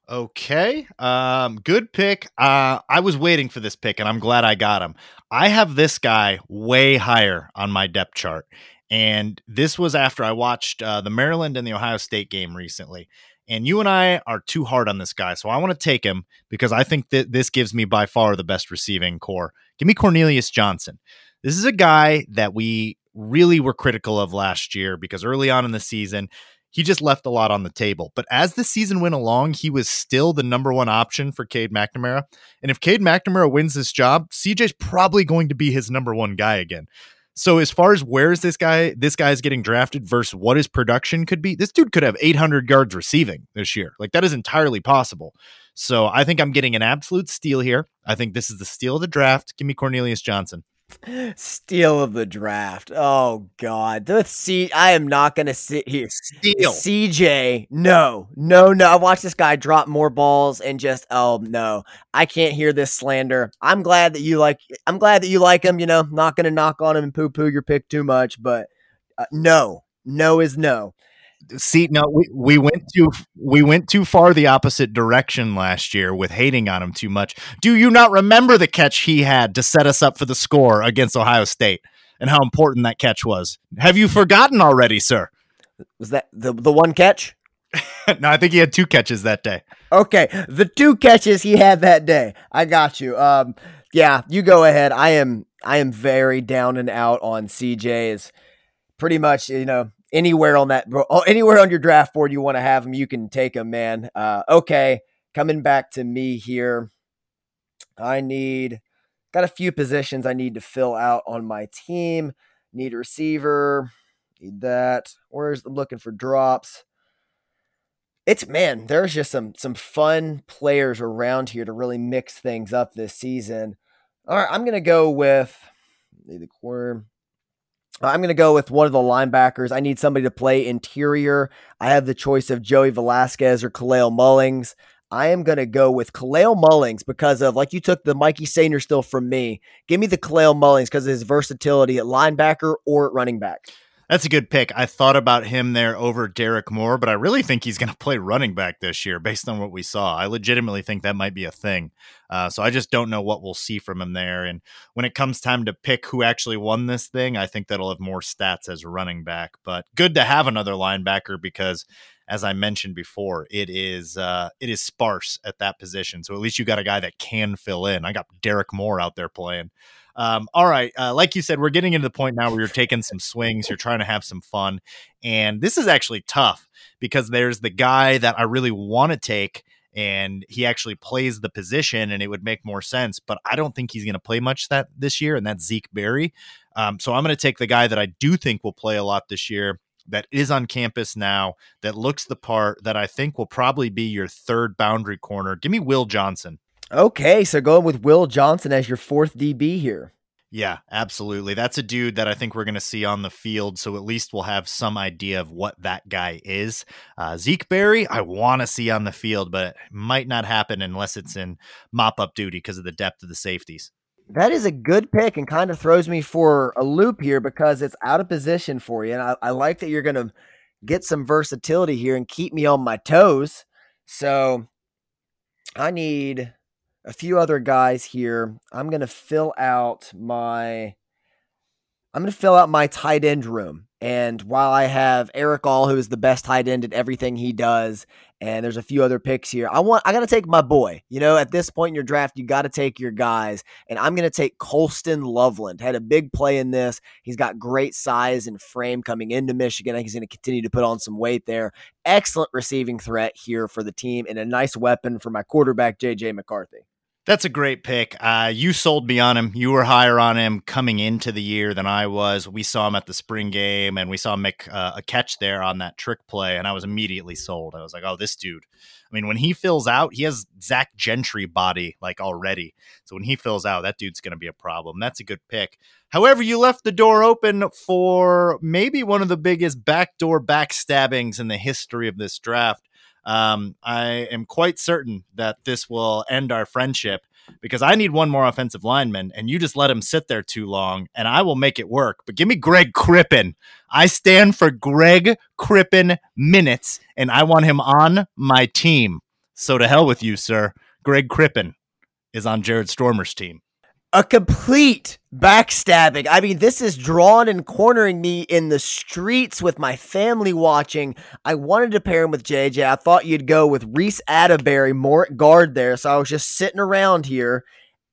Okay. Um, good pick. Uh, I was waiting for this pick, and I'm glad I got him. I have this guy way higher on my depth chart. And this was after I watched uh, the Maryland and the Ohio State game recently. And you and I are too hard on this guy. So I want to take him because I think that this gives me by far the best receiving core. Give me Cornelius Johnson. This is a guy that we really were critical of last year because early on in the season, he just left a lot on the table. But as the season went along, he was still the number one option for Cade McNamara. And if Cade McNamara wins this job, CJ's probably going to be his number one guy again. So as far as where is this guy, this guy is getting drafted versus what his production could be, this dude could have 800 yards receiving this year. Like that is entirely possible. So I think I'm getting an absolute steal here. I think this is the steal of the draft. Give me Cornelius Johnson. Steal of the draft. Oh God. The C I am not gonna sit here. Steal. CJ. No. No, no. I watched this guy drop more balls and just oh no. I can't hear this slander. I'm glad that you like I'm glad that you like him, you know, not gonna knock on him and poo poo your pick too much, but uh, no. No is no see no we, we went too we went too far the opposite direction last year with hating on him too much. Do you not remember the catch he had to set us up for the score against ohio state and how important that catch was? Have you forgotten already sir? Was that the the one catch? No i think he had two catches that day. Okay the two catches he had that day. I got you. Um yeah you go ahead. I am i am very down and out on cj's pretty much you know anywhere on that oh, anywhere on your draft board you want to have them you can take them man. Uh, okay coming back to me here i need got a few positions i need to fill out on my team. Need a receiver need that where's i'm looking for drops. It's man there's just some some fun players around here to really mix things up this season. All right i'm gonna go with the corner I'm going to go with one of the linebackers. I need somebody to play interior. I have the choice of Joey Velazquez or Kalel Mullings. I am going to go with Kalel Mullings because of, like you took the Mikey Sainristil from me. Give me the Kalel Mullings because of his versatility at linebacker or at running back. That's a good pick. I thought about him there over Derrick Moore, but I really think he's going to play running back this year based on what we saw. I legitimately think that might be a thing. Uh, so I just don't know what we'll see from him there. And when it comes time to pick who actually won this thing, I think that'll have more stats as running back. But good to have another linebacker because as I mentioned before, it is uh, it is sparse at that position. So at least you got a guy that can fill in. I got Derrick Moore out there playing. Um, all right, uh, like you said, we're getting into the point now where you're taking some swings, you're trying to have some fun, and this is actually tough because there's the guy that I really want to take, and he actually plays the position, and it would make more sense. But I don't think he's going to play much that this year, and that's Zeke Berry. Um, so I'm going to take the guy that I do think will play a lot this year. That is on campus now, that looks the part, that I think will probably be your third boundary corner. Give me Will Johnson. Okay, so going with Will Johnson as your fourth DB here. Yeah, absolutely. That's a dude that I think we're going to see on the field. So at least we'll have some idea of what that guy is. Uh, Zeke Berry, I want to see on the field, but it might not happen unless it's in mop up duty because of the depth of the safeties. That is a good pick and kind of throws me for a loop here because it's out of position for you. And I, I like that you're going to get some versatility here and keep me on my toes. So I need a few other guys here. I'm going to fill out my I'm going to fill out my tight end room. And while I have Erick All, who is the best tight end at everything he does, and there's a few other picks here, I want I got to take my boy. You know, at this point in your draft, you got to take your guys, and I'm going to take Colston Loveland. Had a big play in this. He's got great size and frame coming into Michigan. He's going to continue to put on some weight there. Excellent receiving threat here for the team, and a nice weapon for my quarterback JJ McCarthy. That's a great pick. Uh, you sold me on him. You were higher on him coming into the year than I was. We saw him at the spring game, and we saw him make uh, a catch there on that trick play, and I was immediately sold. I was like, "Oh, this dude." I mean, when he fills out, he has Zach Gentry body like already. So when he fills out, that dude's going to be a problem. That's a good pick. However, you left the door open for maybe one of the biggest backdoor backstabbings in the history of this draft um, I am quite certain that this will end our friendship because I need one more offensive lineman, and you just let him sit there too long, and I will make it work. But give me Greg Crippen. I stand for Greg Crippen minutes, and I want him on my team. So to hell with you, sir. Greg Crippen is on Jared Stormer's team. A complete backstabbing. I mean, this is drawn and cornering me in the streets with my family watching. I wanted to pair him with JJ. I thought you'd go with Reese Atterbury more at guard there. So I was just sitting around here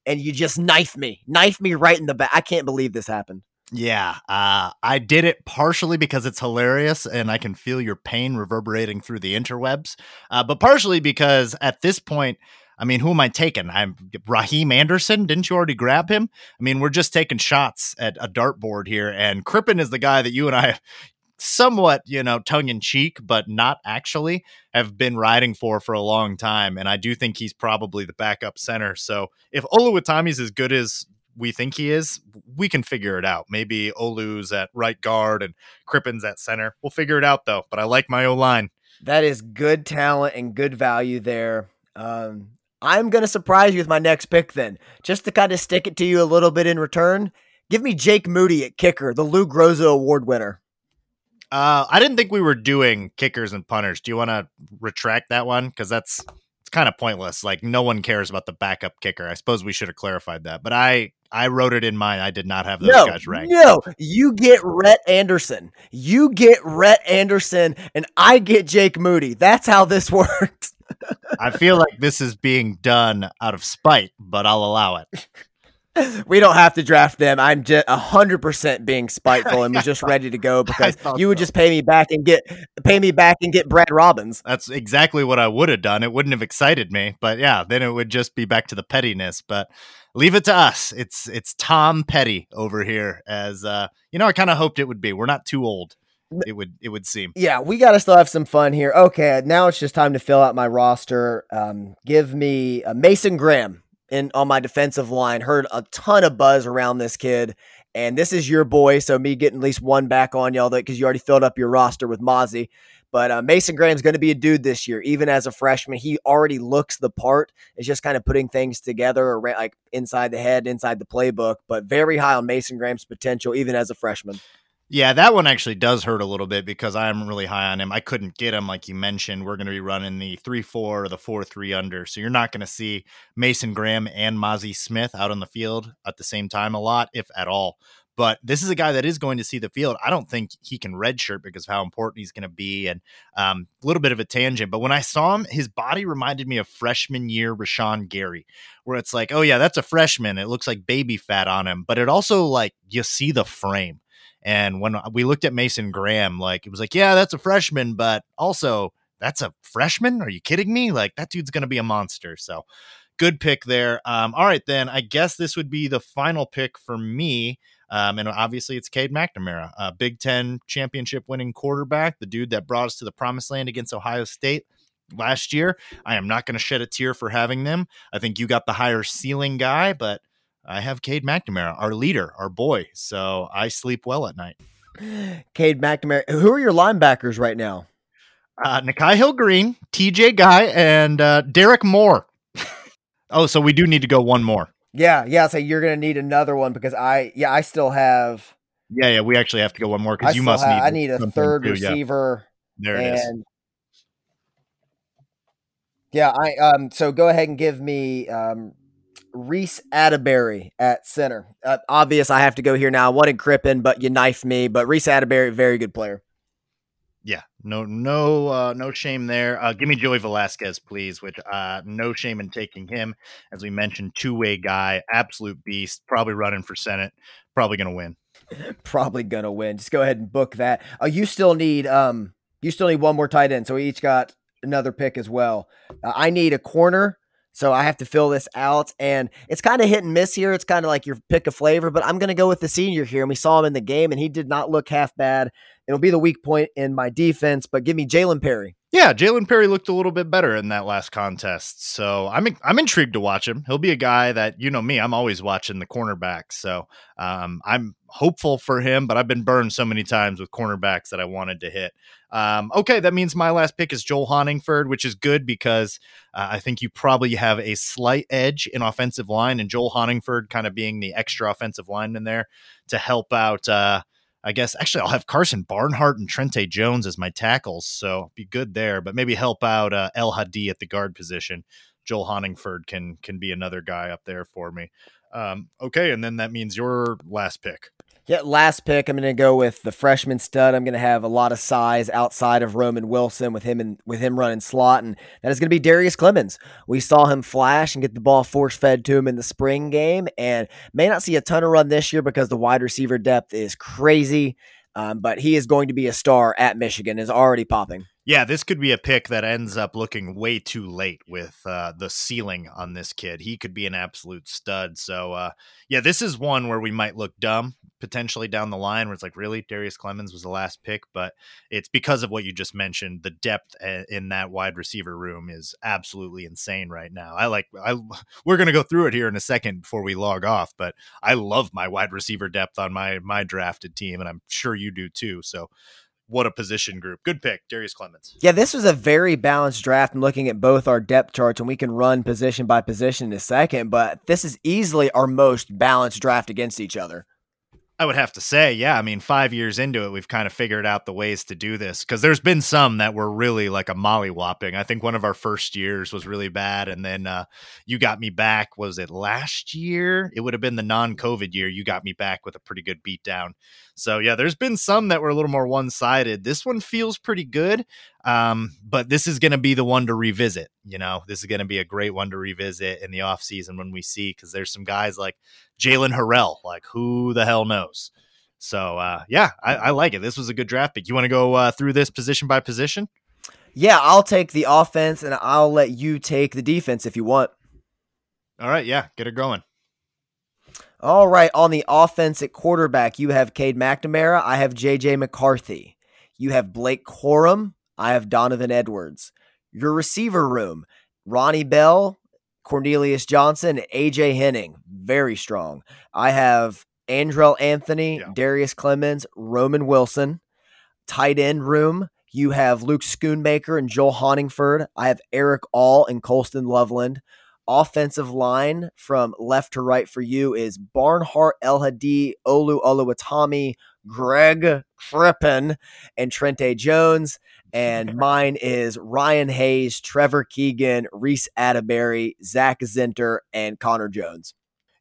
and you just knife me, knife me right in the back. I can't believe this happened. Yeah, uh, I did it partially because it's hilarious and I can feel your pain reverberating through the interwebs, uh, but partially because at this point, I mean, who am I taking? I'm Raheem Anderson. Didn't you already grab him? I mean, we're just taking shots at a dartboard here, and Crippen is the guy that you and I somewhat, you know, tongue in cheek, but not actually, have been riding for for a long time. And I do think he's probably the backup center. So if Oluwatimi's as good as we think he is, we can figure it out. Maybe Olu's at right guard and Crippen's at center. We'll figure it out though. But I like my O line. That is good talent and good value there. Um, I'm going to surprise you with my next pick then. Just to kind of stick it to you a little bit in return, give me Jake Moody at kicker, the Lou Groza Award winner. Uh, I didn't think we were doing kickers and punters. Do you want to retract that one? Because that's it's kind of pointless. Like no one cares about the backup kicker. I suppose we should have clarified that. But I I wrote it in mine. I did not have those no, guys ranked. No, you get Rhett Anderson. You get Rhett Anderson, and I get Jake Moody. That's how this works. I feel like this is being done out of spite, but I'll allow it. we don't have to draft them. I'm just hundred percent being spiteful and was just ready to go because you would so. just pay me back and get pay me back and get Brad Robbins. That's exactly what I would have done. It wouldn't have excited me, but yeah, then it would just be back to the pettiness. But leave it to us. It's it's Tom Petty over here. As uh, you know, I kind of hoped it would be. We're not too old. It would it would seem. Yeah, we got to still have some fun here. Okay, now it's just time to fill out my roster. Um, give me a Mason Graham in on my defensive line. Heard a ton of buzz around this kid. And this is your boy, so me getting at least one back on y'all that because you already filled up your roster with Mazi. But uh, Mason Graham's going to be a dude this year, even as a freshman. He already looks the part. It's just kind of putting things together, around, like inside the head, inside the playbook. But very high on Mason Graham's potential, even as a freshman. Yeah, that one actually does hurt a little bit because I'm really high on him. I couldn't get him, like you mentioned. We're going to be running the 3 4 or the 4 3 under. So you're not going to see Mason Graham and Mazi Smith out on the field at the same time a lot, if at all. But this is a guy that is going to see the field. I don't think he can redshirt because of how important he's going to be. And um, a little bit of a tangent, but when I saw him, his body reminded me of freshman year Rashan Gary, where it's like, oh, yeah, that's a freshman. It looks like baby fat on him. But it also, like, you see the frame and when we looked at Mason Graham, like it was like, yeah, that's a freshman, but also that's a freshman. Are you kidding me? Like that dude's going to be a monster. So good pick there. Um, all right, then I guess this would be the final pick for me. Um, and obviously it's Cade McNamara, a Big Ten championship winning quarterback, the dude that brought us to the promised land against Ohio State last year. I am not going to shed a tear for having them. I think you got the higher ceiling guy, but I have Cade McNamara, our leader, our boy. So I sleep well at night. Cade McNamara. Who are your linebackers right now? Uh, Nikhai Hill-Green, TJ Guy, and uh, Derrick Moore. oh, so we do need to go one more. Yeah, yeah. So you're gonna need another one because I, yeah, I still have. Yeah, yeah. We actually have to go one more because you must have, need. I need a third too, receiver. Yeah. There it and, is. Yeah, I um. So go ahead and give me um Reese Atterbury at center. Uh, obvious, I have to go here now. I wanted Crippen, but you knifed me. But Reese Atterbury, very good player. Yeah, no, no, uh, no shame there. Uh, give me Joey Velazquez, please. Which, uh, no shame in taking him. As we mentioned, two way guy, absolute beast. Probably running for Senate. Probably gonna win. probably gonna win. Just go ahead and book that. Uh, you still need um, you still need one more tight end. So we each got another pick as well. Uh, I need a corner so I have to fill this out. And it's kind of hit and miss here. It's kind of like your pick a flavor, but I'm going to go with the senior here. And we saw him in the game, and he did not look half bad. It'll be the weak point in my defense, but give me Jalen Perry. Yeah, Jalen Perry looked a little bit better in that last contest, so I'm I'm intrigued to watch him. He'll be a guy that you know me, I'm always watching the cornerbacks, so um, I'm hopeful for him. But I've been burned so many times with cornerbacks that I wanted to hit. Um, okay, that means my last pick is Joel Honigford, which is good because uh, I think you probably have a slight edge in offensive line, and Joel Honigford kind of being the extra offensive lineman there to help out. Uh, I guess actually I'll have Karsen Barnhart and Trente Jones as my tackles, so be good there. But maybe help out uh, El Hadi at the guard position. Joel Honigford can can be another guy up there for me. Um, okay, and then that means your last pick. Yeah, last pick. I'm going to go with the freshman stud. I'm going to have a lot of size outside of Roman Wilson with him and with him running slot, and that is going to be Darrius Clemons. We saw him flash and get the ball force fed to him in the spring game, and may not see a ton of run this year because the wide receiver depth is crazy. Um, but he is going to be a star at Michigan. Is already popping. Yeah, this could be a pick that ends up looking way too late with uh, the ceiling on this kid. He could be an absolute stud. So, uh, yeah, this is one where we might look dumb potentially down the line where it's like really Darrius Clemons was the last pick, but it's because of what you just mentioned. The depth uh, in that wide receiver room is absolutely insane right now. I like I we're going to go through it here in a second before we log off, but I love my wide receiver depth on my my drafted team and I'm sure you do too. So what a position group. Good pick, Darrius Clemons. Yeah, this was a very balanced draft. I'm looking at both our depth charts, and we can run position by position in a second, but this is easily our most balanced draft against each other. I would have to say, yeah. I mean, five years into it, we've kind of figured out the ways to do this because there's been some that were really like a mollywhopping. I think one of our first years was really bad, and then uh, you got me back. Was it last year? It would have been the non-COVID year. You got me back with a pretty good beatdown. So yeah, there's been some that were a little more one-sided. This one feels pretty good, um, but this is going to be the one to revisit. You know, this is going to be a great one to revisit in the off season when we see because there's some guys like Jaylen Harrell. Like who the hell knows? So uh, yeah, I, I, like it. This was a good draft pick. You want to go uh, through this position by position? Yeah, I'll take the offense and I'll let you take the defense if you want. All right, yeah, get it going. All right, on the offense at quarterback, you have Cade McNamara. I have JJ McCarthy. You have Blake Corum. I have Donovan Edwards. Your receiver room, Ronnie Bell, Cornelius Johnson, AJ Henning. Very strong. I have Andrel Anthony, yeah. Darrius Clemons, Roman Wilson. Tight end room, you have Luke Schoonmaker and Joel Honigford. I have Erick All and Colston Loveland offensive line from left to right for you is Barnhart, El Hadi, Olu Oluwatimi, Greg Crippen, and Trente Jones. And mine is Ryan Hayes, Trevor Keegan, Reece Atteberry, Zak Zinter, and Connor Jones.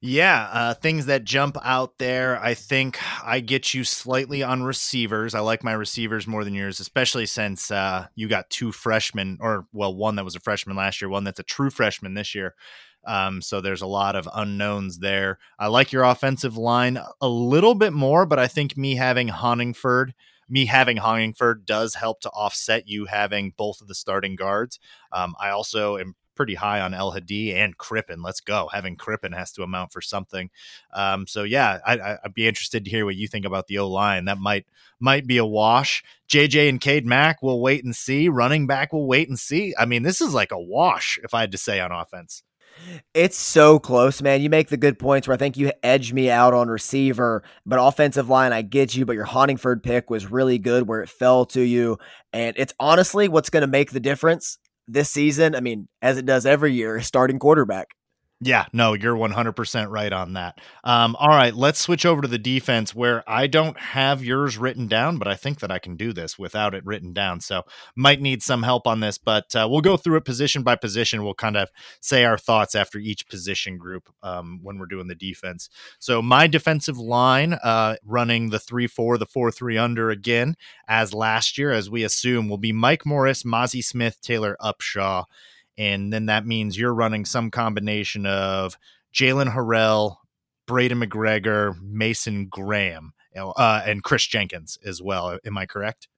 Yeah, uh, things that jump out there. I think I get you slightly on receivers. I like my receivers more than yours, especially since uh, you got two freshmen, or well, one that was a freshman last year, one that's a true freshman this year. Um, so there's a lot of unknowns there. I like your offensive line a little bit more, but I think me having Honigford, me having Honigford does help to offset you having both of the starting guards. Um, I also am pretty high on El Hadi and Crippen. Let's go. Having Crippen has to amount for something. Um, so yeah, I, would be interested to hear what you think about the O line. That might might be a wash. JJ and Cade Mack will wait and see. Running back we'll wait and see. I mean, this is like a wash if I had to say on offense. It's so close, man. You make the good points where I think you edge me out on receiver, but offensive line, I get you. But your Honigford pick was really good where it fell to you. And it's honestly what's going to make the difference this season, I mean, as it does every year, starting quarterback. Yeah, no, you're 100% right on that. Um, all right, let's switch over to the defense where I don't have yours written down, but I think that I can do this without it written down. So, might need some help on this, but uh, we'll go through it position by position. We'll kind of say our thoughts after each position group um, when we're doing the defense. So, my defensive line uh, running the 3 4, the 4 3 under again, as last year, as we assume, will be Mike Morris, Mazi Smith, Taylor Upshaw and then that means you're running some combination of Jaylen Harrell, Braiden McGregor, Mason Graham, uh, and Kris Jenkins as well. Am I correct?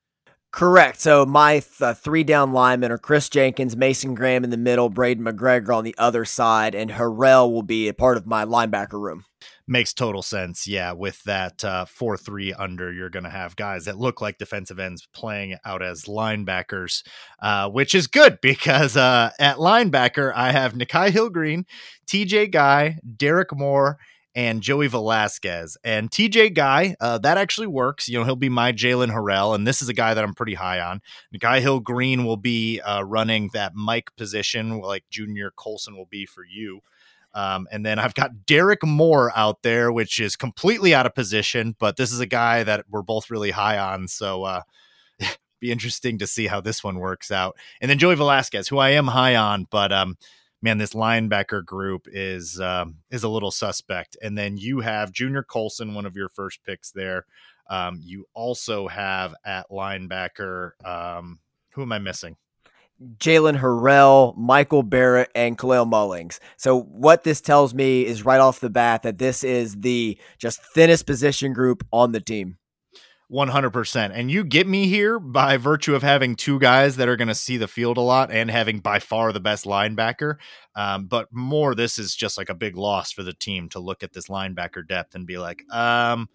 Correct. So my th- uh, three down linemen are Kris Jenkins, Mason Graham in the middle, Braiden McGregor on the other side, and Harrell will be a part of my linebacker room. Makes total sense. Yeah, with that uh, four three under, you're going to have guys that look like defensive ends playing out as linebackers, uh, which is good because uh, at linebacker I have Nikhai Hill-Green, T.J. Guy, Derrick Moore, and Joey Velazquez. And TJ Guy, uh, that actually works. You know, he'll be my Jaylen Harrell, and this is a guy that I'm pretty high on. Guy Hill Green will be uh, running that Mike position, like Junior Colson will be for you. Um, and then I've got Derrick Moore out there, which is completely out of position, but this is a guy that we're both really high on. So, uh, be interesting to see how this one works out. And then Joey Velazquez, who I am high on, but um, man, this linebacker group is um, is a little suspect. And then you have Junior Colson, one of your first picks there. Um, you also have at linebacker. Um, who am I missing? Jaylen Harrell, Michael Barrett, and Kalel Mullings. So what this tells me is right off the bat that this is the just thinnest position group on the team. 100%. And you get me here by virtue of having two guys that are going to see the field a lot and having by far the best linebacker. Um, but more, this is just like a big loss for the team to look at this linebacker depth and be like, um,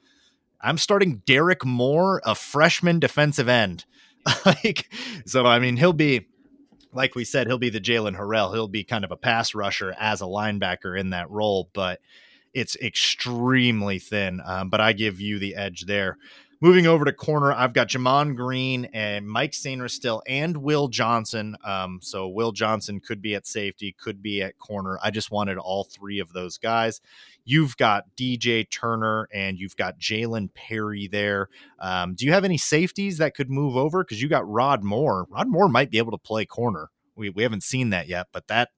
I'm starting Derrick Moore, a freshman defensive end. like, so, I mean, he'll be, like we said, he'll be the Jaylen Harrell. He'll be kind of a pass rusher as a linebacker in that role, but it's extremely thin. Um, but I give you the edge there. Moving over to corner, I've got Gemon Green and Mike Sainristil and Will Johnson. Um, so Will Johnson could be at safety, could be at corner. I just wanted all three of those guys. You've got DJ Turner and you've got Jalen Perry there. Um, do you have any safeties that could move over? Because you got Rod Moore. Rod Moore might be able to play corner. We, we haven't seen that yet, but that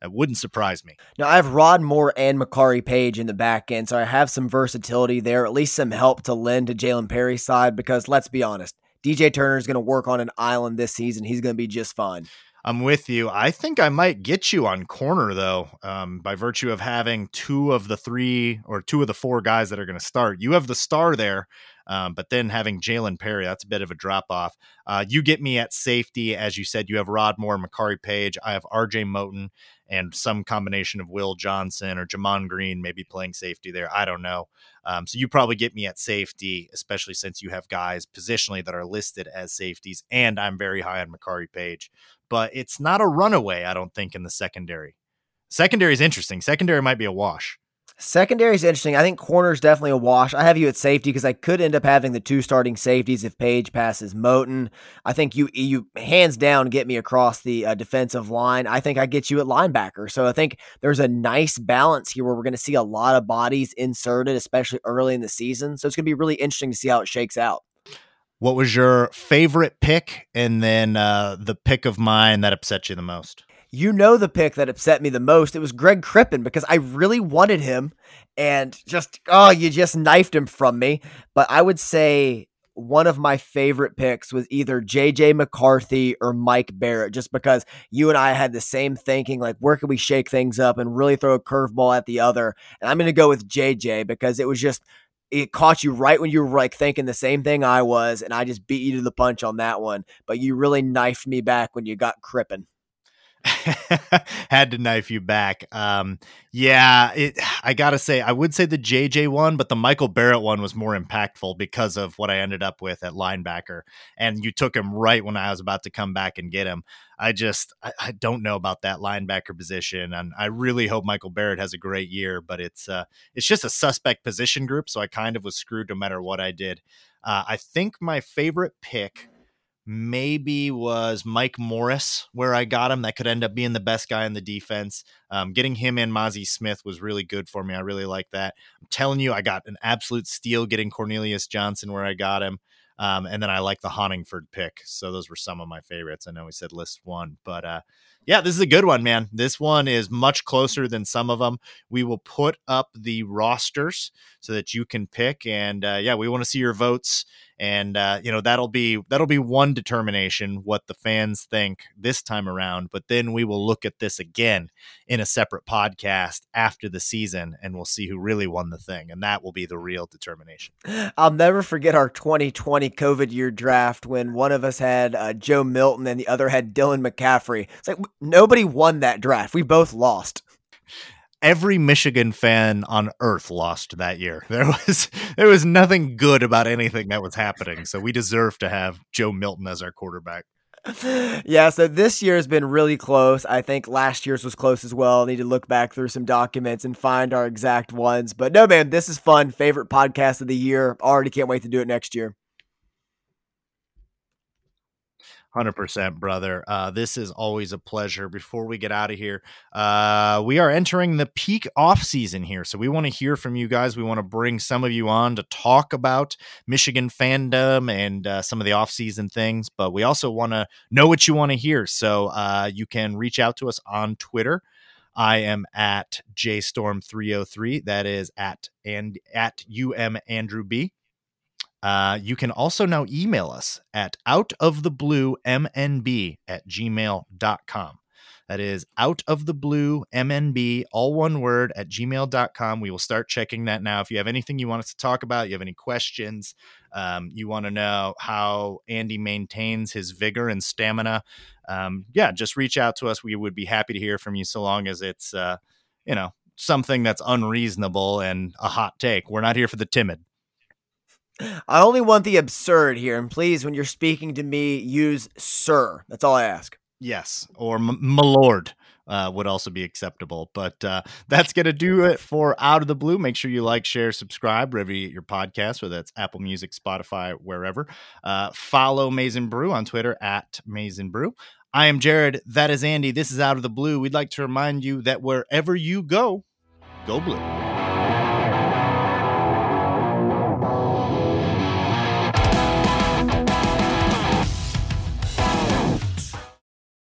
that wouldn't surprise me. Now, I have Rod Moore and Makari Paige in the back end, so I have some versatility there, at least some help to lend to Jalen Perry's side, because let's be honest, DJ Turner is going to work on an island this season. He's going to be just fine. I'm with you. I think I might get you on corner though, um, by virtue of having two of the three or two of the four guys that are going to start. You have the star there, um, but then having Jalen Perry, that's a bit of a drop off. Uh, you get me at safety, as you said. You have Rod Moore, Makari Paige. I have R.J. Moten, and some combination of Will Johnson or Gemon Green maybe playing safety there. I don't know. Um, so you probably get me at safety, especially since you have guys positionally that are listed as safeties, and I'm very high on Makari Paige. But it's not a runaway, I don't think, in the secondary. Secondary is interesting. Secondary might be a wash. Secondary is interesting. I think corner is definitely a wash. I have you at safety because I could end up having the two starting safeties if Paige passes Moten. I think you you hands down get me across the uh, defensive line. I think I get you at linebacker. So I think there's a nice balance here where we're going to see a lot of bodies inserted, especially early in the season. So it's going to be really interesting to see how it shakes out. What was your favorite pick, and then uh, the pick of mine that upset you the most? You know the pick that upset me the most. It was Greg Crippen because I really wanted him and just, oh, you just knifed him from me. But I would say one of my favorite picks was either JJ McCarthy or Mike Barrett, just because you and I had the same thinking, like where can we shake things up and really throw a curveball at the other. And I'm going to go with JJ because it was just it caught you right when you were like thinking the same thing I was, and I just beat you to the punch on that one. But you really knifed me back when you got Crippen. had to knife you back. Um, yeah, it, I gotta say, I would say the JJ one, but the Michael Barrett one was more impactful because of what I ended up with at linebacker. And you took him right when I was about to come back and get him. I just, I, I don't know about that linebacker position, and I really hope Michael Barrett has a great year. But it's, uh, it's just a suspect position group, so I kind of was screwed no matter what I did. Uh, I think my favorite pick maybe was Mike Morris where I got him. That could end up being the best guy in the defense. Um, getting him and Mazi Smith was really good for me. I really like that. I'm telling you, I got an absolute steal getting Cornelius Johnson where I got him. Um, and then I like the Honigford pick. So those were some of my favorites. I know we said list one, but uh, yeah, this is a good one, man. This one is much closer than some of them. We will put up the rosters so that you can pick, and uh, yeah, we want to see your votes and uh, you know that'll be that'll be one determination what the fans think this time around but then we will look at this again in a separate podcast after the season and we'll see who really won the thing and that will be the real determination. I'll never forget our 2020 covid year draft when one of us had uh, joe milton and the other had dylan mccaffrey. It's like nobody won that draft. We both lost every Michigan fan on earth lost that year. There was there was nothing good about anything that was happening. So we deserve to have Joe Milton as our quarterback. Yeah, so this year has been really close. I think last year's was close as well. I need to look back through some documents and find our exact ones. But no, man, this is fun. Favorite podcast of the year. Already can't wait to do it next year. Hundred percent, brother. Uh, this is always a pleasure. Before we get out of here, uh, we are entering the peak off season here, so we want to hear from you guys. We want to bring some of you on to talk about Michigan fandom and uh, some of the off season things, but we also want to know what you want to hear. So uh, you can reach out to us on Twitter. I am at jstorm303. That is at and at um Andrew B. Uh, you can also now email us at outofthebluemnb at gmail.com. That is out of the blue MNB, all one word at gmail.com. We will start checking that now. If you have anything you want us to talk about, you have any questions, um, you want to know how Andy maintains his vigor and stamina, um, yeah, just reach out to us. We would be happy to hear from you so long as it's, uh, you know, something that's unreasonable and a hot take. We're not here for the timid. I only want the absurd here, and please, when you're speaking to me, use sir. That's all I ask. Yes, or m- my lord uh, would also be acceptable. But uh, that's going to do it for Out of the Blue. Make sure you like, share, subscribe wherever you get your podcast, whether that's Apple Music, Spotify, wherever. Uh, follow Maize Brew on Twitter at Maize Brew. I am Jared. That is Andy. This is Out of the Blue. We'd like to remind you that wherever you go, go blue.